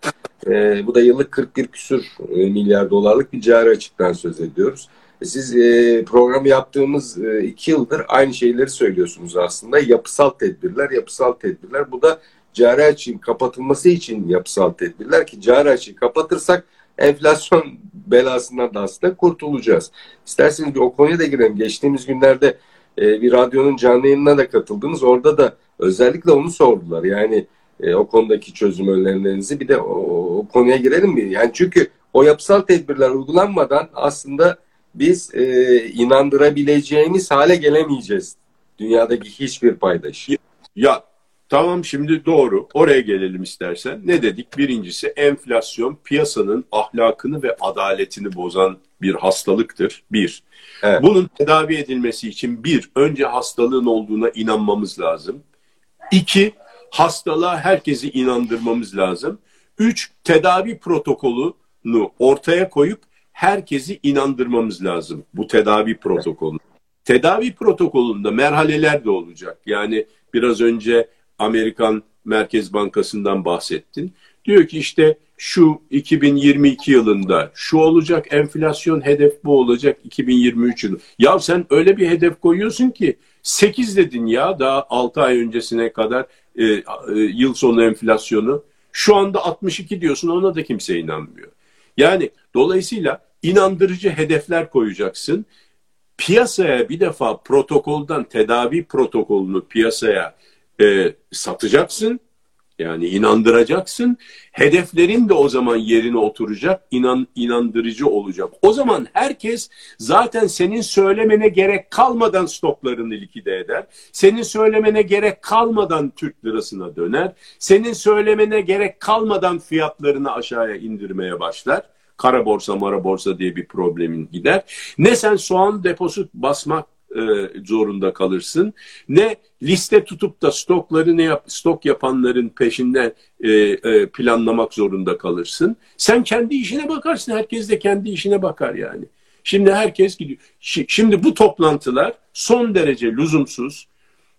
E, bu da yıllık 41 küsür e, milyar dolarlık bir cari açıktan söz ediyoruz. Siz e, programı yaptığımız e, iki yıldır aynı şeyleri söylüyorsunuz aslında. Yapısal tedbirler, yapısal tedbirler. Bu da cari açığın kapatılması için yapısal tedbirler ki cari açığı kapatırsak enflasyon belasından da aslında kurtulacağız. İsterseniz bir o konuya da girelim. Geçtiğimiz günlerde e, bir radyonun canlı yayınına da katıldınız. Orada da özellikle onu sordular. Yani e, o konudaki çözüm önerilerinizi bir de o, o konuya girelim mi? Yani çünkü o yapısal tedbirler uygulanmadan aslında biz e, inandırabileceğimiz hale gelemeyeceğiz. Dünyadaki hiçbir paydaş. Ya, ya tamam şimdi doğru. Oraya gelelim istersen. Ne dedik? Birincisi enflasyon piyasanın ahlakını ve adaletini bozan bir hastalıktır. Bir. Evet. Bunun tedavi edilmesi için bir, önce hastalığın olduğuna inanmamız lazım. İki, hastalığa herkesi inandırmamız lazım. Üç, tedavi protokolünü ortaya koyup herkesi inandırmamız lazım bu tedavi protokolü. Tedavi protokolünde merhaleler de olacak. Yani biraz önce Amerikan Merkez Bankası'ndan bahsettin. Diyor ki işte şu 2022 yılında şu olacak enflasyon hedef bu olacak 2023 yılı. Ya sen öyle bir hedef koyuyorsun ki 8 dedin ya daha 6 ay öncesine kadar e, e, yıl sonu enflasyonu. Şu anda 62 diyorsun ona da kimse inanmıyor. Yani dolayısıyla inandırıcı hedefler koyacaksın. Piyasaya bir defa protokoldan tedavi protokolünü piyasaya e, satacaksın yani inandıracaksın. Hedeflerin de o zaman yerine oturacak, inan, inandırıcı olacak. O zaman herkes zaten senin söylemene gerek kalmadan stoklarını likide eder. Senin söylemene gerek kalmadan Türk lirasına döner. Senin söylemene gerek kalmadan fiyatlarını aşağıya indirmeye başlar kara borsa mara borsa diye bir problemin gider. Ne sen soğan deposu basmak e, zorunda kalırsın. Ne liste tutup da stokları ne yap, stok yapanların peşinden e, e, planlamak zorunda kalırsın. Sen kendi işine bakarsın. Herkes de kendi işine bakar yani. Şimdi herkes gidiyor. Şimdi bu toplantılar son derece lüzumsuz.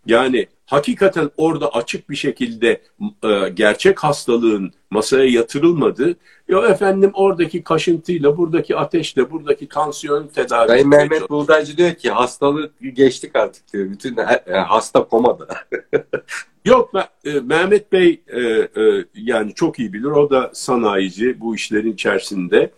Yani hakikaten orada açık bir şekilde e, gerçek hastalığın masaya yatırılmadı. Ya efendim oradaki kaşıntıyla, buradaki ateşle, buradaki tansiyon tedavi. Sayın Mehmet Buğdaycı diyor ki hastalığı geçtik artık diyor. Bütün e, hasta komada. Yok e, Mehmet Bey e, e, yani çok iyi bilir. O da sanayici bu işlerin içerisinde.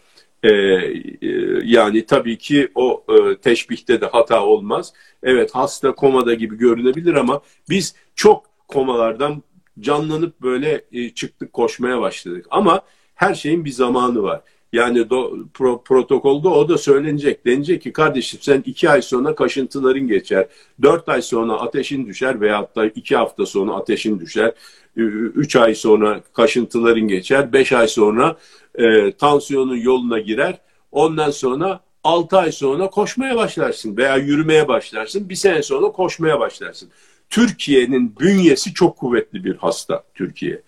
E, e, yani tabii ki o e, teşbihte de hata olmaz. Evet hasta komada gibi görünebilir ama biz çok komalardan canlanıp böyle e, çıktık koşmaya başladık. Ama her şeyin bir zamanı var. Yani do, pro, protokolda o da söylenecek. Denecek ki kardeşim sen iki ay sonra kaşıntıların geçer. Dört ay sonra ateşin düşer veyahut da iki hafta sonra ateşin düşer. Üç ay sonra kaşıntıların geçer. Beş ay sonra e, tansiyonun yoluna girer. Ondan sonra 6 ay sonra koşmaya başlarsın veya yürümeye başlarsın. Bir sene sonra koşmaya başlarsın. Türkiye'nin bünyesi çok kuvvetli bir hasta Türkiye.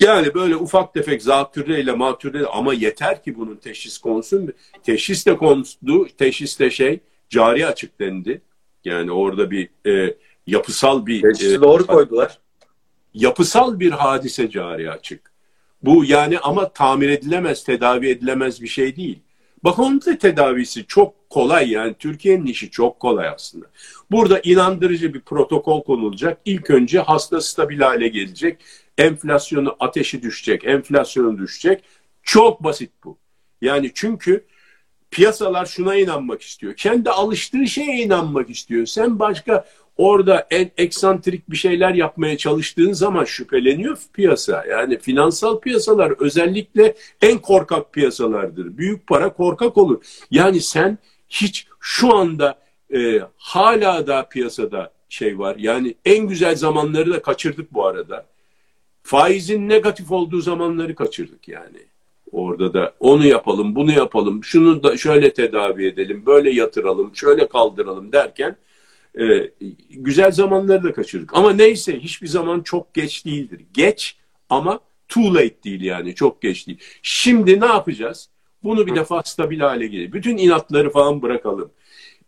Yani böyle ufak tefek zatürreyle matürreyle ama yeter ki bunun teşhis konsun. Teşhis de kondu. Teşhis de şey cari açık dendi. Yani orada bir e, yapısal bir... Teşhisi e, doğru koydular. Yapısal bir hadise cari açık. Bu yani ama tamir edilemez, tedavi edilemez bir şey değil. Bak onun da tedavisi çok kolay yani Türkiye'nin işi çok kolay aslında. Burada inandırıcı bir protokol konulacak. İlk önce hasta stabil hale gelecek. Enflasyonu ateşi düşecek, enflasyonu düşecek. Çok basit bu. Yani çünkü piyasalar şuna inanmak istiyor. Kendi alıştığı şeye inanmak istiyor. Sen başka orada en eksantrik bir şeyler yapmaya çalıştığın zaman şüpheleniyor piyasa. Yani finansal piyasalar özellikle en korkak piyasalardır. Büyük para korkak olur. Yani sen hiç şu anda e, hala da piyasada şey var. Yani en güzel zamanları da kaçırdık bu arada. Faizin negatif olduğu zamanları kaçırdık yani. Orada da onu yapalım, bunu yapalım, şunu da şöyle tedavi edelim, böyle yatıralım, şöyle kaldıralım derken e, güzel zamanları da kaçırdık. Ama neyse hiçbir zaman çok geç değildir. Geç ama too late değil yani çok geç değil. Şimdi ne yapacağız? Bunu bir defa stabil hale gelir. Bütün inatları falan bırakalım.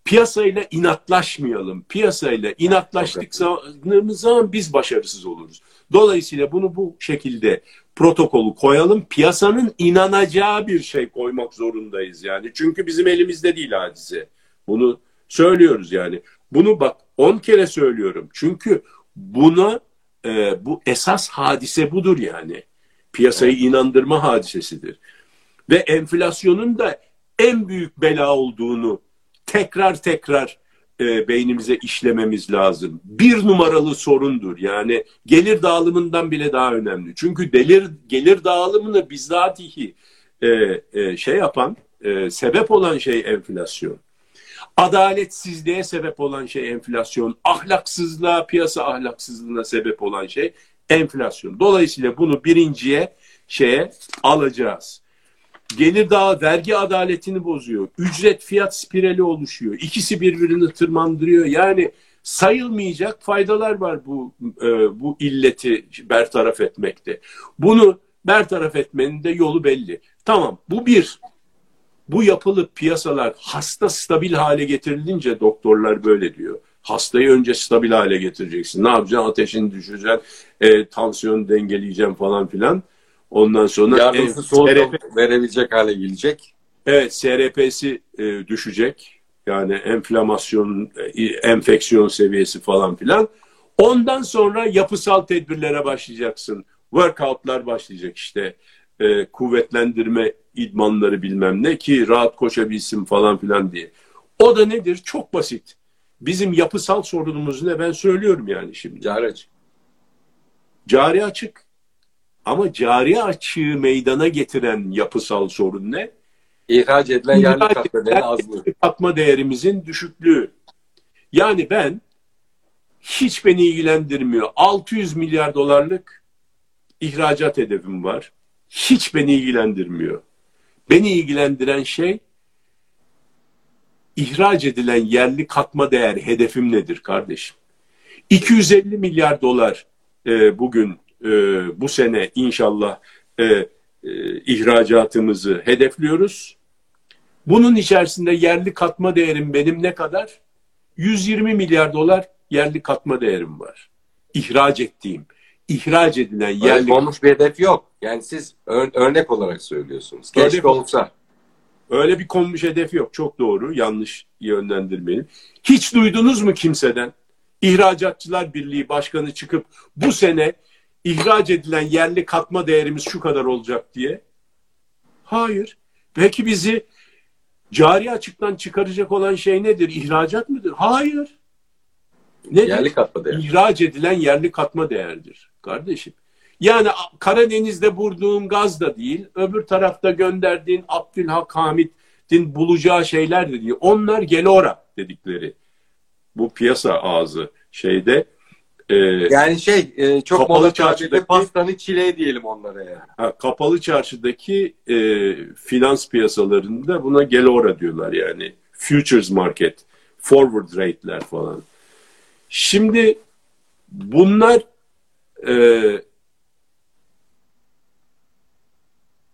Piyasayla inatlaşmayalım. Piyasayla inatlaştık zaman biz başarısız oluruz. Dolayısıyla bunu bu şekilde protokolü koyalım. Piyasanın inanacağı bir şey koymak zorundayız yani. Çünkü bizim elimizde değil hadise. Bunu söylüyoruz yani. Bunu bak 10 kere söylüyorum. Çünkü buna e, bu esas hadise budur yani. Piyasayı inandırma hadisesidir. Ve enflasyonun da en büyük bela olduğunu tekrar tekrar e, beynimize işlememiz lazım. Bir numaralı sorundur. Yani gelir dağılımından bile daha önemli. Çünkü gelir, gelir dağılımını bizzatihi e, e, şey yapan, e, sebep olan şey enflasyon. Adaletsizliğe sebep olan şey enflasyon. Ahlaksızlığa, piyasa ahlaksızlığına sebep olan şey enflasyon. Dolayısıyla bunu birinciye şeye alacağız. Gelir daha vergi adaletini bozuyor. Ücret fiyat spirali oluşuyor. İkisi birbirini tırmandırıyor. Yani sayılmayacak faydalar var bu e, bu illeti bertaraf etmekte. Bunu bertaraf etmenin de yolu belli. Tamam bu bir. Bu yapılı piyasalar hasta stabil hale getirilince doktorlar böyle diyor. Hastayı önce stabil hale getireceksin. Ne yapacaksın? Ateşini düşüreceksin, e, tansiyon dengeleyeceksin falan filan. Ondan sonra yardımcı SRP, verebilecek hale gelecek. Evet, SRP'si e, düşecek. Yani enflamasyon, e, enfeksiyon seviyesi falan filan. Ondan sonra yapısal tedbirlere başlayacaksın. Workoutlar başlayacak işte. E, kuvvetlendirme idmanları bilmem ne ki rahat koşabilsin falan filan diye. O da nedir? Çok basit. Bizim yapısal sorunumuz ne? Ben söylüyorum yani şimdi. Cari açık. Cari açık. Ama cari açığı meydana getiren yapısal sorun ne? İhraç edilen yerli katma değeri azlığı. Katma değerimizin düşüklüğü. Yani ben hiç beni ilgilendirmiyor. 600 milyar dolarlık ihracat hedefim var. Hiç beni ilgilendirmiyor. Beni ilgilendiren şey ihraç edilen yerli katma değer hedefim nedir kardeşim? 250 milyar dolar e, bugün e, bu sene inşallah e, e, ihracatımızı hedefliyoruz. Bunun içerisinde yerli katma değerim benim ne kadar? 120 milyar dolar yerli katma değerim var. İhraç ettiğim, ihraç edilen yerli... Konmuş bir hedef yok. Yani siz ör örnek olarak söylüyorsunuz. Keşke öyle, olsa. Öyle bir konmuş hedef yok. Çok doğru. Yanlış yönlendirmeyin. Hiç duydunuz mu kimseden? İhracatçılar Birliği Başkanı çıkıp bu sene ihraç edilen yerli katma değerimiz şu kadar olacak diye. Hayır. Peki bizi cari açıktan çıkaracak olan şey nedir? İhracat mıdır? Hayır. Nedir? Yerli katma değer. İhraç edilen yerli katma değerdir kardeşim. Yani Karadeniz'de vurduğun gaz da değil, öbür tarafta gönderdiğin Abdülhak Hamit'in bulacağı şeyler de değil. Onlar gelora dedikleri. Bu piyasa ağzı şeyde. E, yani şey e, çok kapalı çarşıdaki pastanı çile diyelim onlara yani. Ha, kapalı çarşıdaki e, finans piyasalarında buna gelora diyorlar yani. Futures market, forward rate'ler falan. Şimdi bunlar e,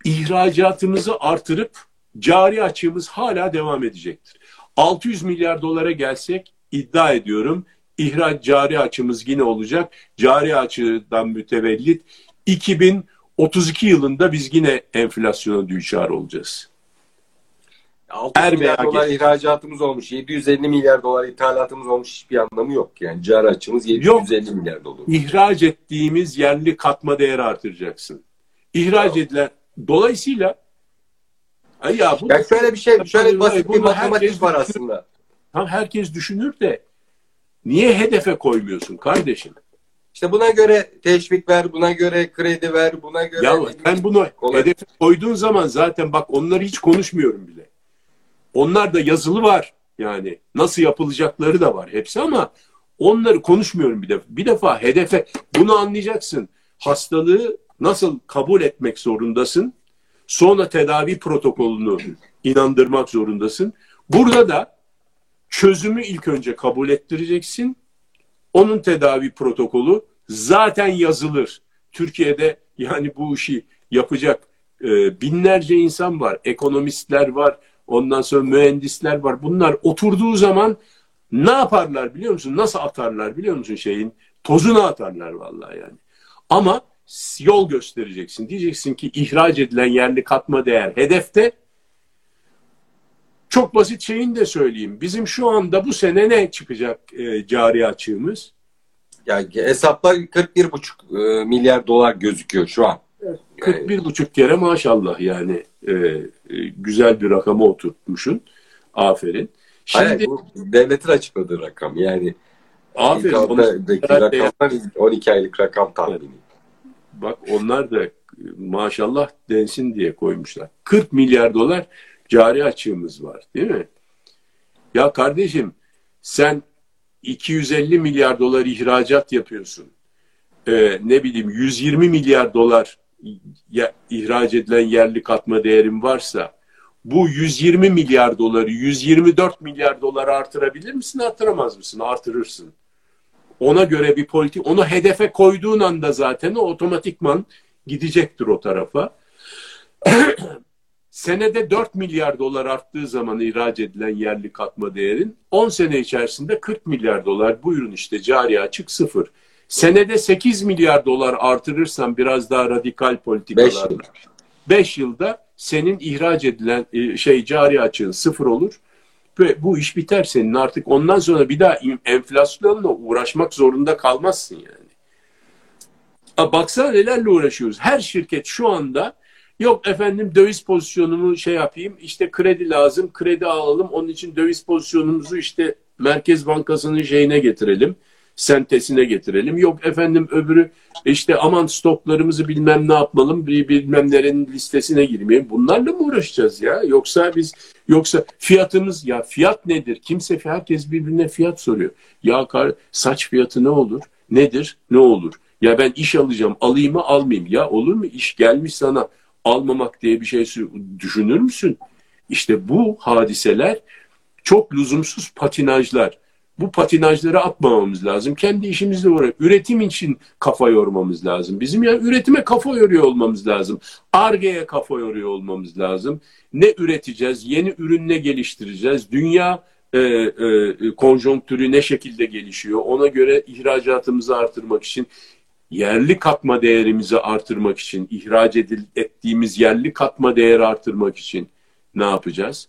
ihracatımızı artırıp cari açığımız hala devam edecektir. 600 milyar dolara gelsek iddia ediyorum ihraç cari açımız yine olacak. Cari açıdan mütevellit 2032 yılında biz yine enflasyona düçar olacağız. 600 er milyar dolar geç. ihracatımız olmuş, 750 milyar dolar ithalatımız olmuş hiçbir anlamı yok. Yani cari açımız 750 yok. milyar dolar. İhraç ettiğimiz yerli katma değeri artıracaksın. İhraç ya. edilen dolayısıyla ay ya, bu ya şöyle bir şey, şöyle basit bir matematik var aslında. Tam herkes düşünür de niye hedefe koymuyorsun kardeşim? İşte buna göre teşvik ver, buna göre kredi ver, buna göre... Ya ben bunu kolay. hedefe koyduğun zaman zaten bak onları hiç konuşmuyorum bile. Onlar da yazılı var yani. Nasıl yapılacakları da var hepsi ama onları konuşmuyorum bir defa. Bir defa hedefe bunu anlayacaksın. Hastalığı nasıl kabul etmek zorundasın. Sonra tedavi protokolünü inandırmak zorundasın. Burada da çözümü ilk önce kabul ettireceksin. Onun tedavi protokolü zaten yazılır. Türkiye'de yani bu işi yapacak e, binlerce insan var. Ekonomistler var, Ondan sonra mühendisler var. Bunlar oturduğu zaman ne yaparlar biliyor musun? Nasıl atarlar biliyor musun şeyin? Tozunu atarlar vallahi yani. Ama yol göstereceksin. Diyeceksin ki ihraç edilen yerli katma değer hedefte. Çok basit şeyini de söyleyeyim. Bizim şu anda bu sene ne çıkacak e, cari açığımız? Ya hesaplar 41,5 e, milyar dolar gözüküyor şu an. 41 buçuk kere maşallah yani e, e, güzel bir rakama oturtmuşsun. Aferin. Şimdi, Hayır, bu devletin açıkladığı rakam yani. Aferin. Rakamlar 12 aylık rakam tahmini. Bak onlar da maşallah densin diye koymuşlar. 40 milyar dolar cari açığımız var değil mi? Ya kardeşim sen 250 milyar dolar ihracat yapıyorsun. Ee, ne bileyim 120 milyar dolar ya, ihraç edilen yerli katma değerim varsa bu 120 milyar doları 124 milyar dolar artırabilir misin artıramaz mısın? Artırırsın. Ona göre bir politik onu hedefe koyduğun anda zaten o otomatikman gidecektir o tarafa. Senede 4 milyar dolar arttığı zaman ihraç edilen yerli katma değerin 10 sene içerisinde 40 milyar dolar buyurun işte cari açık sıfır. Senede 8 milyar dolar artırırsan biraz daha radikal politikalarla 5 yılda senin ihraç edilen e, şey cari açığın sıfır olur. Ve bu iş biter senin artık ondan sonra bir daha enflasyonla uğraşmak zorunda kalmazsın yani. Baksana nelerle uğraşıyoruz. Her şirket şu anda yok efendim döviz pozisyonumu şey yapayım işte kredi lazım kredi alalım onun için döviz pozisyonumuzu işte Merkez Bankası'nın şeyine getirelim sentesine getirelim. Yok efendim öbürü işte aman stoklarımızı bilmem ne yapmalım bilmem nerenin listesine girmeyelim. Bunlarla mı uğraşacağız ya? Yoksa biz yoksa fiyatımız ya fiyat nedir? Kimse herkes birbirine fiyat soruyor. Ya saç fiyatı ne olur? Nedir? Ne olur? Ya ben iş alacağım. Alayım mı almayayım? Ya olur mu? iş gelmiş sana almamak diye bir şey düşünür müsün? İşte bu hadiseler çok lüzumsuz patinajlar bu patinajları atmamamız lazım. Kendi işimizle uğraşıp üretim için kafa yormamız lazım. Bizim yani üretime kafa yoruyor olmamız lazım. Arge'ye kafa yoruyor olmamız lazım. Ne üreteceğiz? Yeni ürün ne geliştireceğiz? Dünya e, e, konjonktürü ne şekilde gelişiyor? Ona göre ihracatımızı artırmak için yerli katma değerimizi artırmak için, ihraç edil, ettiğimiz yerli katma değeri artırmak için ne yapacağız?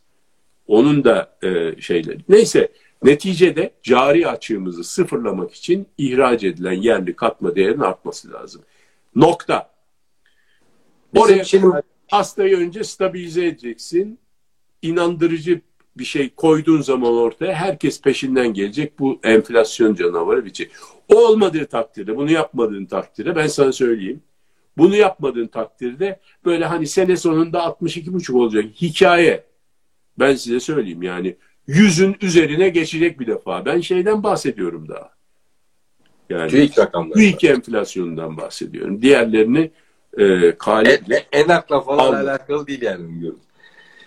Onun da e, şeyleri. Neyse Neticede cari açığımızı sıfırlamak için ihraç edilen yerli katma değerinin artması lazım. Nokta. Bizim Oraya şimdi hastayı önce stabilize edeceksin. İnandırıcı bir şey koyduğun zaman ortaya herkes peşinden gelecek. Bu enflasyon canavarı bir şey. O olmadığı takdirde, bunu yapmadığın takdirde ben sana söyleyeyim. Bunu yapmadığın takdirde böyle hani sene sonunda 62,5 olacak hikaye. Ben size söyleyeyim yani yüzün üzerine geçecek bir defa. Ben şeyden bahsediyorum daha. Yani TÜİK rakamları. TÜİK enflasyonundan bahsediyorum. Diğerlerini e, kale... En, en akla falan Al. alakalı değil yani biliyorum.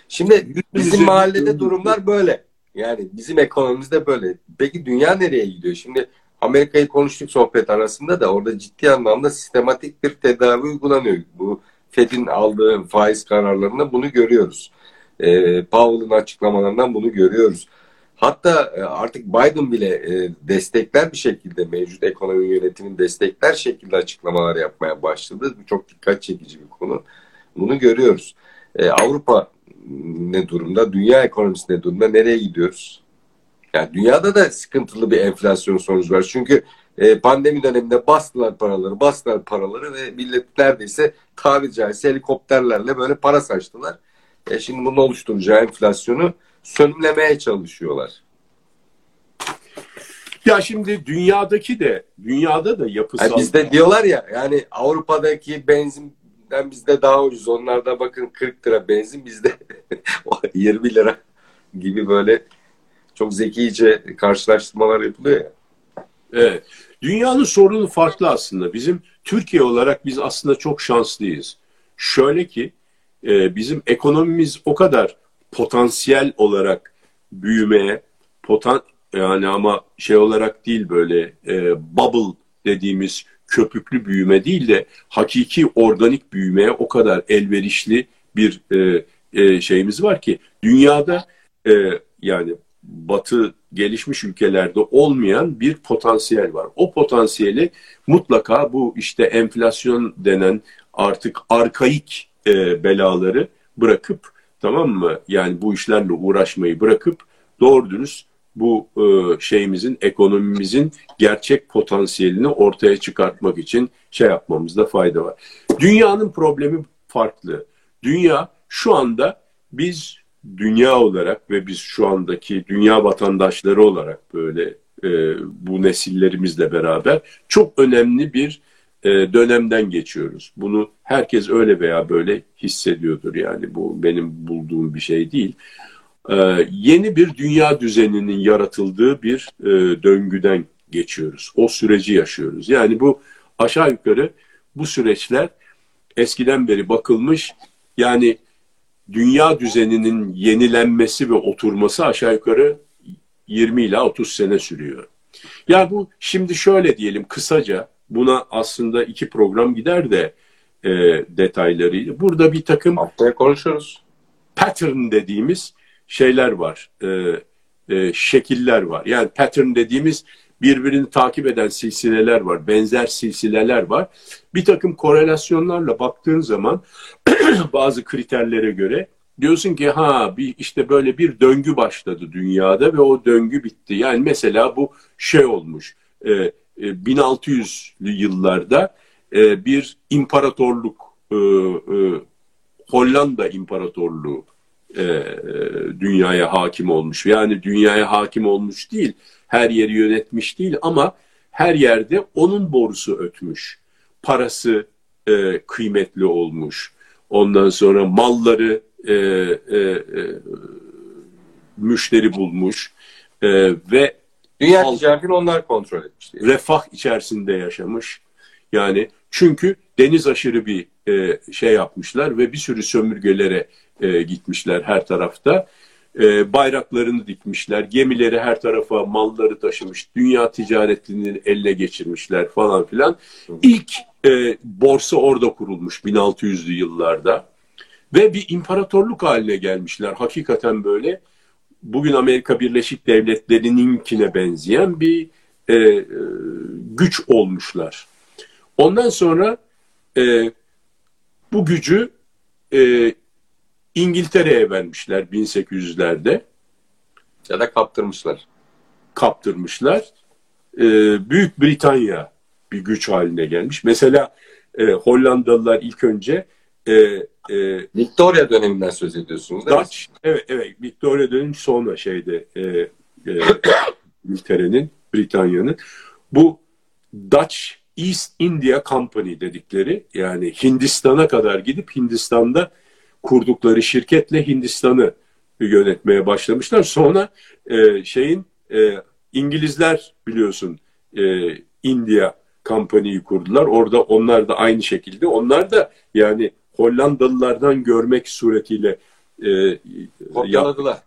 Şimdi bizim mahallede durumlar böyle. Yani bizim ekonomimizde böyle. Peki dünya nereye gidiyor? Şimdi Amerika'yı konuştuk sohbet arasında da orada ciddi anlamda sistematik bir tedavi uygulanıyor. Bu Fed'in aldığı faiz kararlarında bunu görüyoruz. E, Powell'ın açıklamalarından bunu görüyoruz. Hatta e, artık Biden bile e, destekler bir şekilde mevcut ekonomi yönetimini destekler şekilde açıklamalar yapmaya başladı. Bu çok dikkat çekici bir konu. Bunu görüyoruz. E, Avrupa ne durumda? Dünya ekonomisi ne durumda? Nereye gidiyoruz? Yani dünyada da sıkıntılı bir enflasyon sonucu var. Çünkü e, pandemi döneminde bastılar paraları, bastılar paraları ve millet neredeyse tabiri caizse helikopterlerle böyle para saçtılar. E, şimdi bunun oluşturacağı enflasyonu sönümlemeye çalışıyorlar. Ya şimdi dünyadaki de dünyada da yapısal. Yani bizde diyorlar ya yani Avrupa'daki benzinden bizde daha ucuz. Onlarda bakın 40 lira benzin bizde 20 lira gibi böyle çok zekice karşılaştırmalar yapılıyor ya. Evet. Dünyanın sorunu farklı aslında. Bizim Türkiye olarak biz aslında çok şanslıyız. Şöyle ki e, bizim ekonomimiz o kadar potansiyel olarak büyümeye, potan yani ama şey olarak değil böyle e, bubble dediğimiz köpüklü büyüme değil de hakiki organik büyümeye o kadar elverişli bir e, e, şeyimiz var ki dünyada e, yani batı gelişmiş ülkelerde olmayan bir potansiyel var. O potansiyeli mutlaka bu işte enflasyon denen artık arkaik e, belaları bırakıp tamam mı? Yani bu işlerle uğraşmayı bırakıp doğru dürüst bu e, şeyimizin, ekonomimizin gerçek potansiyelini ortaya çıkartmak için şey yapmamızda fayda var. Dünyanın problemi farklı. Dünya şu anda biz dünya olarak ve biz şu andaki dünya vatandaşları olarak böyle e, bu nesillerimizle beraber çok önemli bir e, dönemden geçiyoruz. Bunu herkes öyle veya böyle hissediyordur yani bu benim bulduğum bir şey değil. E, yeni bir dünya düzeninin yaratıldığı bir e, döngüden geçiyoruz. O süreci yaşıyoruz. Yani bu aşağı yukarı bu süreçler eskiden beri bakılmış yani dünya düzeninin yenilenmesi ve oturması aşağı yukarı 20 ila 30 sene sürüyor. Ya bu şimdi şöyle diyelim kısaca buna aslında iki program gider de e, detaylarıyla. Burada bir takım haftaya konuşuruz. Pattern dediğimiz şeyler var. E, e, şekiller var. Yani pattern dediğimiz birbirini takip eden silsileler var. Benzer silsileler var. Bir takım korelasyonlarla baktığın zaman bazı kriterlere göre diyorsun ki ha bir işte böyle bir döngü başladı dünyada ve o döngü bitti. Yani mesela bu şey olmuş. E, 1600'lü e, yıllarda e, bir imparatorluk e, Hollanda İmparatorluğu dünyaya hakim olmuş. Yani dünyaya hakim olmuş değil, her yeri yönetmiş değil ama her yerde onun borusu ötmüş. Parası kıymetli olmuş. Ondan sonra malları müşteri bulmuş ve Dünya ticaretini onlar kontrol etmiş. Diye. Refah içerisinde yaşamış. Yani çünkü deniz aşırı bir e, şey yapmışlar ve bir sürü sömürgelere e, gitmişler her tarafta. E, bayraklarını dikmişler, gemileri her tarafa malları taşımış, dünya ticaretini elle geçirmişler falan filan. İlk e, borsa orada kurulmuş 1600'lü yıllarda ve bir imparatorluk haline gelmişler. Hakikaten böyle bugün Amerika Birleşik Devletleri'ninkine benzeyen bir e, e, güç olmuşlar. Ondan sonra e, bu gücü e, İngiltere'ye vermişler 1800'lerde. Ya da kaptırmışlar. Kaptırmışlar. E, Büyük Britanya bir güç haline gelmiş. Mesela e, Hollandalılar ilk önce e, e, Victoria döneminden söz ediyorsunuz değil Dutch, mi? Evet, evet. Victoria dönemi sonra şeyde e, e, İngiltere'nin, Britanya'nın. Bu Dutch East India Company dedikleri yani Hindistan'a kadar gidip Hindistan'da kurdukları şirketle Hindistan'ı yönetmeye başlamışlar. Sonra e, şeyin e, İngilizler biliyorsun e, India Company'yi kurdular. Orada onlar da aynı şekilde. Onlar da yani Hollandalılardan görmek suretiyle e, Kopyaladılar.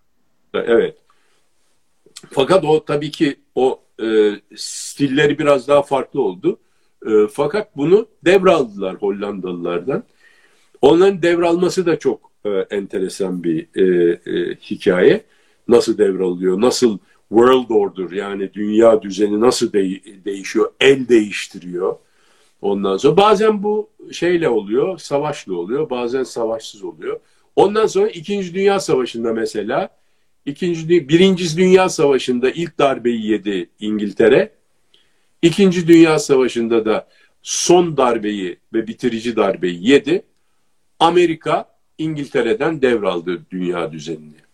Evet. Fakat o tabii ki o e, stilleri biraz daha farklı oldu. E, fakat bunu devraldılar Hollandalılardan. Onların devralması da çok e, enteresan bir e, e, hikaye. Nasıl devralıyor, nasıl world order yani dünya düzeni nasıl de- değişiyor, el değiştiriyor. Ondan sonra bazen bu şeyle oluyor, savaşlı oluyor, bazen savaşsız oluyor. Ondan sonra İkinci Dünya Savaşı'nda mesela, İkinci, Birinci Dünya Savaşı'nda ilk darbeyi yedi İngiltere. İkinci Dünya Savaşı'nda da son darbeyi ve bitirici darbeyi yedi. Amerika İngiltere'den devraldı dünya düzenini.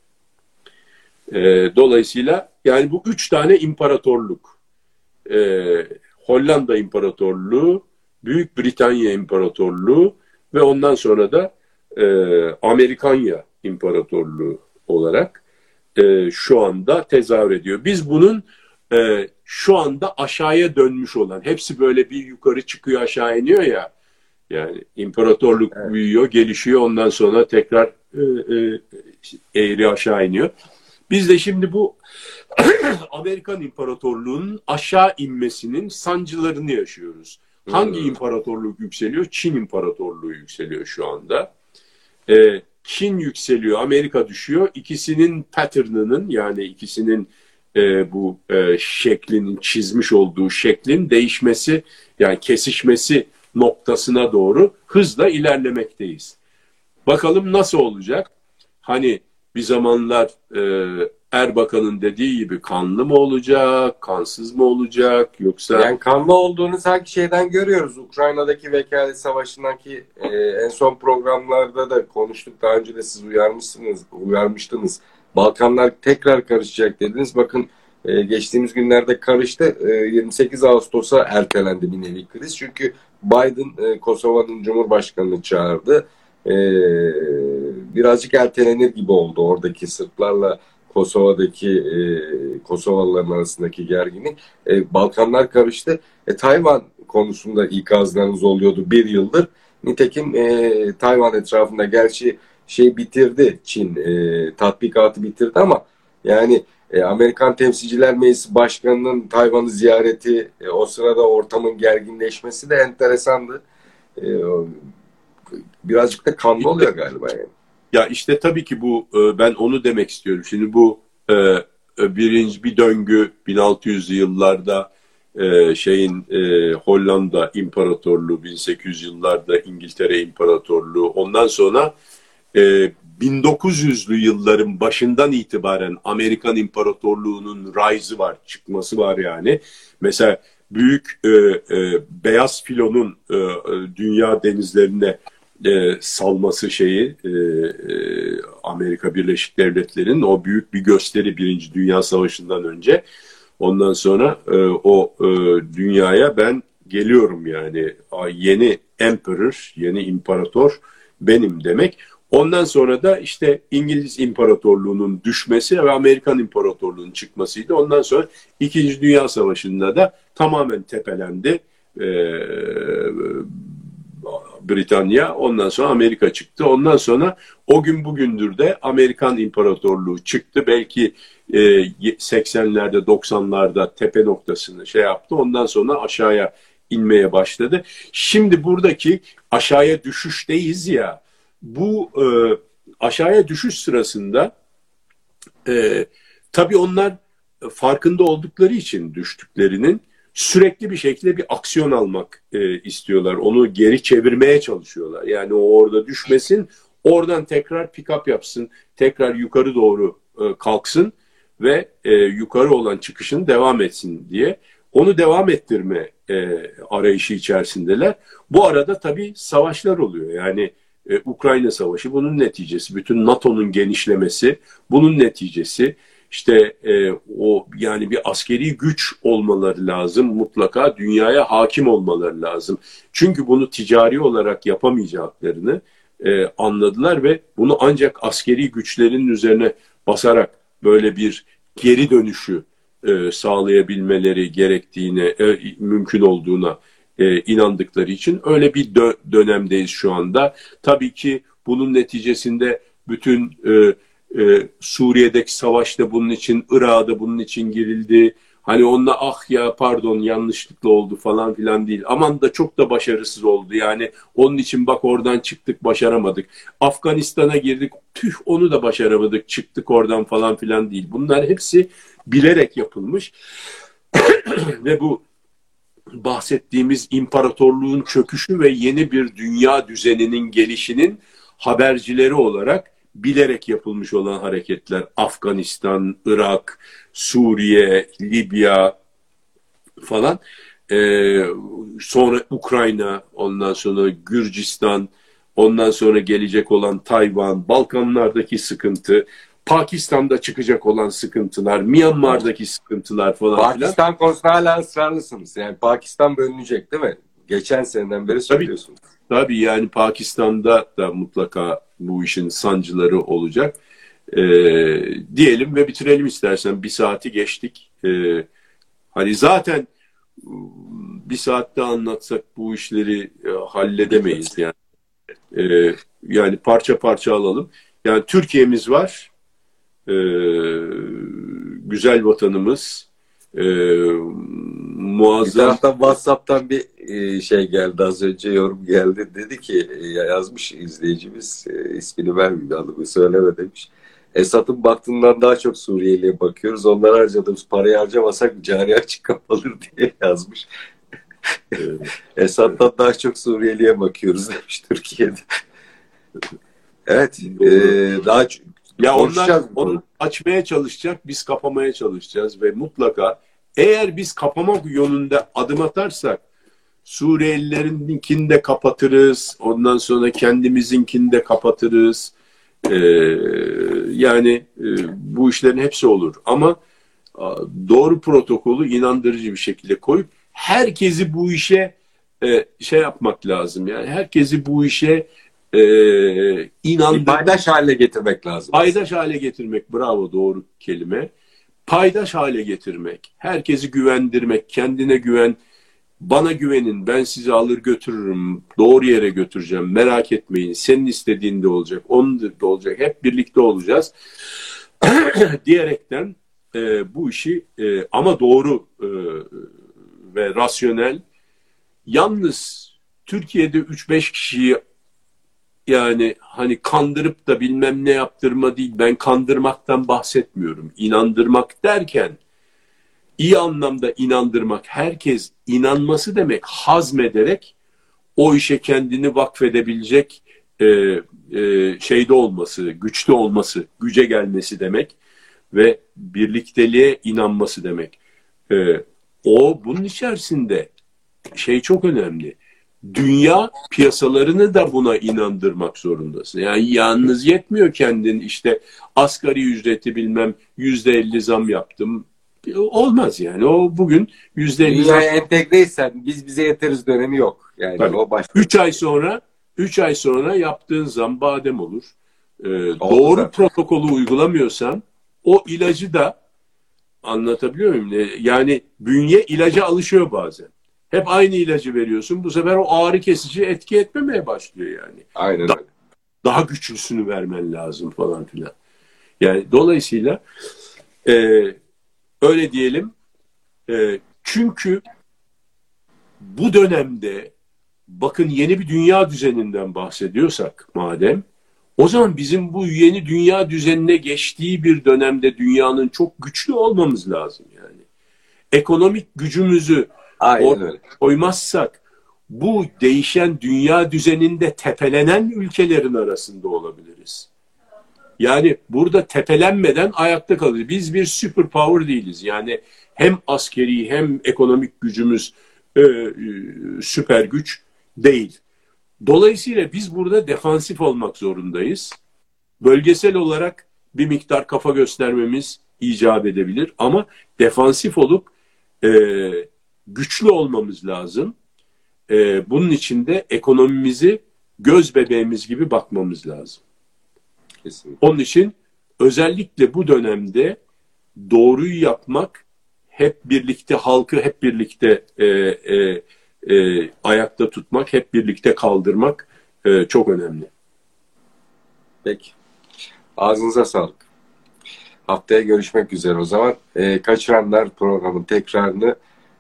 E, dolayısıyla yani bu üç tane imparatorluk. E, Hollanda İmparatorluğu, Büyük Britanya İmparatorluğu ve ondan sonra da e, Amerikanya İmparatorluğu olarak e, şu anda tezahür ediyor. Biz bunun e, şu anda aşağıya dönmüş olan, hepsi böyle bir yukarı çıkıyor aşağı iniyor ya, yani imparatorluk evet. büyüyor, gelişiyor, ondan sonra tekrar e, e, eğri aşağı iniyor. Biz de şimdi bu Amerikan İmparatorluğu'nun aşağı inmesinin sancılarını yaşıyoruz. Hangi hmm. imparatorluk yükseliyor? Çin İmparatorluğu yükseliyor şu anda. Ee, Çin yükseliyor, Amerika düşüyor. İkisinin pattern'ının yani ikisinin e, bu e, şeklin çizmiş olduğu şeklin değişmesi yani kesişmesi noktasına doğru hızla ilerlemekteyiz. Bakalım nasıl olacak? Hani bir zamanlar e, Erbakan'ın dediği gibi kanlı mı olacak, kansız mı olacak yoksa... Yani kanlı olduğunu sanki şeyden görüyoruz. Ukrayna'daki vekalet savaşındaki e, en son programlarda da konuştuk. Daha önce de siz uyarmışsınız, uyarmıştınız. Balkanlar tekrar karışacak dediniz. Bakın e, geçtiğimiz günlerde karıştı. E, 28 Ağustos'a ertelendi bir nevi kriz. Çünkü Biden e, Kosova'nın Cumhurbaşkanı'nı çağırdı. E, birazcık ertelenir gibi oldu oradaki Sırplarla Kosova'daki e, Kosovalıların arasındaki gerginlik. E, Balkanlar karıştı. E, Tayvan konusunda ikazlarınız oluyordu bir yıldır. Nitekim e, Tayvan etrafında gerçi şey bitirdi Çin e, tatbikatı bitirdi ama yani e, Amerikan Temsilciler Meclisi Başkanı'nın Tayvan'ı ziyareti e, o sırada ortamın gerginleşmesi de enteresandı. E, birazcık da kanlı oluyor galiba yani. Ya işte tabii ki bu e, ben onu demek istiyorum. Şimdi bu e, e, birinci bir döngü 1600'lü yıllarda şeyin Hollanda İmparatorluğu 1800 yıllarda İngiltere İmparatorluğu ondan sonra 1900'lü yılların başından itibaren Amerikan İmparatorluğu'nun rise'ı var, çıkması var yani. Mesela büyük e, e, beyaz filonun e, dünya denizlerine e, salması şeyi e, e, Amerika Birleşik Devletleri'nin o büyük bir gösteri Birinci Dünya Savaşı'ndan önce. Ondan sonra e, o e, dünyaya ben geliyorum yani yeni emperor, yeni imparator benim demek. Ondan sonra da işte İngiliz İmparatorluğu'nun düşmesi ve Amerikan İmparatorluğu'nun çıkmasıydı. Ondan sonra İkinci Dünya Savaşı'nda da tamamen tepelendi. Britanya, ondan sonra Amerika çıktı. Ondan sonra o gün bugündür de Amerikan İmparatorluğu çıktı. Belki e, 80'lerde 90'larda tepe noktasını şey yaptı. Ondan sonra aşağıya inmeye başladı. Şimdi buradaki aşağıya düşüşteyiz ya. Bu e, aşağıya düşüş sırasında e, tabii onlar farkında oldukları için düştüklerinin sürekli bir şekilde bir aksiyon almak e, istiyorlar. Onu geri çevirmeye çalışıyorlar. Yani o orada düşmesin, oradan tekrar pick-up yapsın, tekrar yukarı doğru e, kalksın ve e, yukarı olan çıkışını devam etsin diye. Onu devam ettirme e, arayışı içerisindeler. Bu arada tabii savaşlar oluyor. Yani e, Ukrayna Savaşı bunun neticesi. Bütün NATO'nun genişlemesi bunun neticesi. İşte e, o yani bir askeri güç olmaları lazım. Mutlaka dünyaya hakim olmaları lazım. Çünkü bunu ticari olarak yapamayacaklarını e, anladılar ve bunu ancak askeri güçlerin üzerine basarak böyle bir geri dönüşü e, sağlayabilmeleri gerektiğine, e, mümkün olduğuna e, inandıkları için öyle bir dö dönemdeyiz şu anda. Tabii ki bunun neticesinde bütün e, e, Suriye'deki savaşta bunun için, Irak'da bunun için girildi. Hani onunla ah ya pardon yanlışlıkla oldu falan filan değil. Aman da çok da başarısız oldu. Yani onun için bak oradan çıktık başaramadık. Afganistan'a girdik tüh onu da başaramadık çıktık oradan falan filan değil. Bunlar hepsi bilerek yapılmış. Ve bu bahsettiğimiz imparatorluğun çöküşü ve yeni bir dünya düzeninin gelişinin habercileri olarak bilerek yapılmış olan hareketler. Afganistan, Irak, Suriye, Libya falan. Ee, sonra Ukrayna ondan sonra Gürcistan ondan sonra gelecek olan Tayvan Balkanlardaki sıkıntı Pakistan'da çıkacak olan sıkıntılar, Myanmar'daki sıkıntılar falan Pakistan filan. konusunda hala ısrarlısınız. Yani Pakistan bölünecek değil mi? Geçen seneden beri söylüyorsunuz. Tabii, tabii yani Pakistan'da da mutlaka bu işin sancıları olacak. Ee, diyelim ve bitirelim istersen. Bir saati geçtik. Ee, hani zaten bir saatte anlatsak bu işleri e, halledemeyiz yani. Ee, yani parça parça alalım. Yani Türkiye'miz var e, güzel vatanımız e, muazzam. Bir taraftan WhatsApp'tan bir e, şey geldi az önce yorum geldi. Dedi ki e, yazmış izleyicimiz e, ismini vermiyor adımı söyleme demiş. Esat'ın baktığından daha çok Suriyeli'ye bakıyoruz. Onlar harcadığımız parayı harcamasak cari açık kapalır diye yazmış. Evet. Esat'tan daha çok Suriyeli'ye bakıyoruz demiş Türkiye'de. evet. E, daha ya onlar onu açmaya çalışacak, biz kapamaya çalışacağız ve mutlaka eğer biz kapamak yönünde adım atarsak Suriyelilerinkini de kapatırız, ondan sonra kendimizinkini de kapatırız. Ee, yani e, bu işlerin hepsi olur. Ama doğru protokolü inandırıcı bir şekilde koyup herkesi bu işe e, şey yapmak lazım. Yani herkesi bu işe e, inandır... Paydaş hale getirmek lazım. Paydaş hale getirmek, bravo doğru kelime. Paydaş hale getirmek, herkesi güvendirmek, kendine güven, bana güvenin, ben sizi alır götürürüm, doğru yere götüreceğim, merak etmeyin, senin istediğinde olacak, onun da olacak, hep birlikte olacağız diyerekten e, bu işi e, ama doğru e, ve rasyonel, yalnız Türkiye'de 3-5 kişiyi yani hani kandırıp da bilmem ne yaptırma değil. Ben kandırmaktan bahsetmiyorum. İnandırmak derken iyi anlamda inandırmak. Herkes inanması demek hazmederek o işe kendini vakfedebilecek e, e, şeyde olması, güçlü olması, güce gelmesi demek ve birlikteliğe inanması demek. E, o bunun içerisinde şey çok önemli dünya piyasalarını da buna inandırmak zorundasın. Yani yalnız yetmiyor kendin işte asgari ücreti bilmem yüzde elli zam yaptım. Olmaz yani. O bugün yüzde elli zam. entegreysen biz bize yeteriz dönemi yok. Yani Tabii. o başka. Üç ay sonra üç ay sonra yaptığın zam badem olur. Ee, doğru zaten. protokolü uygulamıyorsan o ilacı da anlatabiliyor muyum? Yani bünye ilaca alışıyor bazen. Hep aynı ilacı veriyorsun. Bu sefer o ağrı kesici etki etmemeye başlıyor yani. Aynen da, Daha güçlüsünü vermen lazım falan filan. Yani dolayısıyla e, öyle diyelim. E, çünkü bu dönemde bakın yeni bir dünya düzeninden bahsediyorsak madem o zaman bizim bu yeni dünya düzenine geçtiği bir dönemde dünyanın çok güçlü olmamız lazım yani. Ekonomik gücümüzü Aynen öyle. koymazsak bu değişen dünya düzeninde tepelenen ülkelerin arasında olabiliriz. Yani burada tepelenmeden ayakta kalırız. Biz bir super power değiliz. Yani hem askeri hem ekonomik gücümüz e, e, süper güç değil. Dolayısıyla biz burada defansif olmak zorundayız. Bölgesel olarak bir miktar kafa göstermemiz icap edebilir ama defansif olup e, güçlü olmamız lazım. E, bunun için de ekonomimizi göz bebeğimiz gibi bakmamız lazım. Kesinlikle. Onun için özellikle bu dönemde doğruyu yapmak, hep birlikte halkı hep birlikte e, e, e, ayakta tutmak, hep birlikte kaldırmak e, çok önemli. Peki. Ağzınıza sağlık. Haftaya görüşmek üzere o zaman. E, kaçıranlar programın tekrarını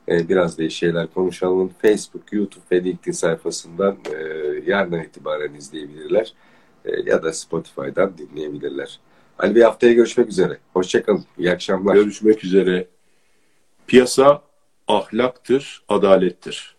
e, biraz da şeyler konuşalım. Facebook, YouTube ve LinkedIn sayfasından e, yarından itibaren izleyebilirler. E, ya da Spotify'dan dinleyebilirler. Ali Bey haftaya görüşmek üzere. Hoşçakalın. İyi akşamlar. Görüşmek üzere. Piyasa ahlaktır, adalettir.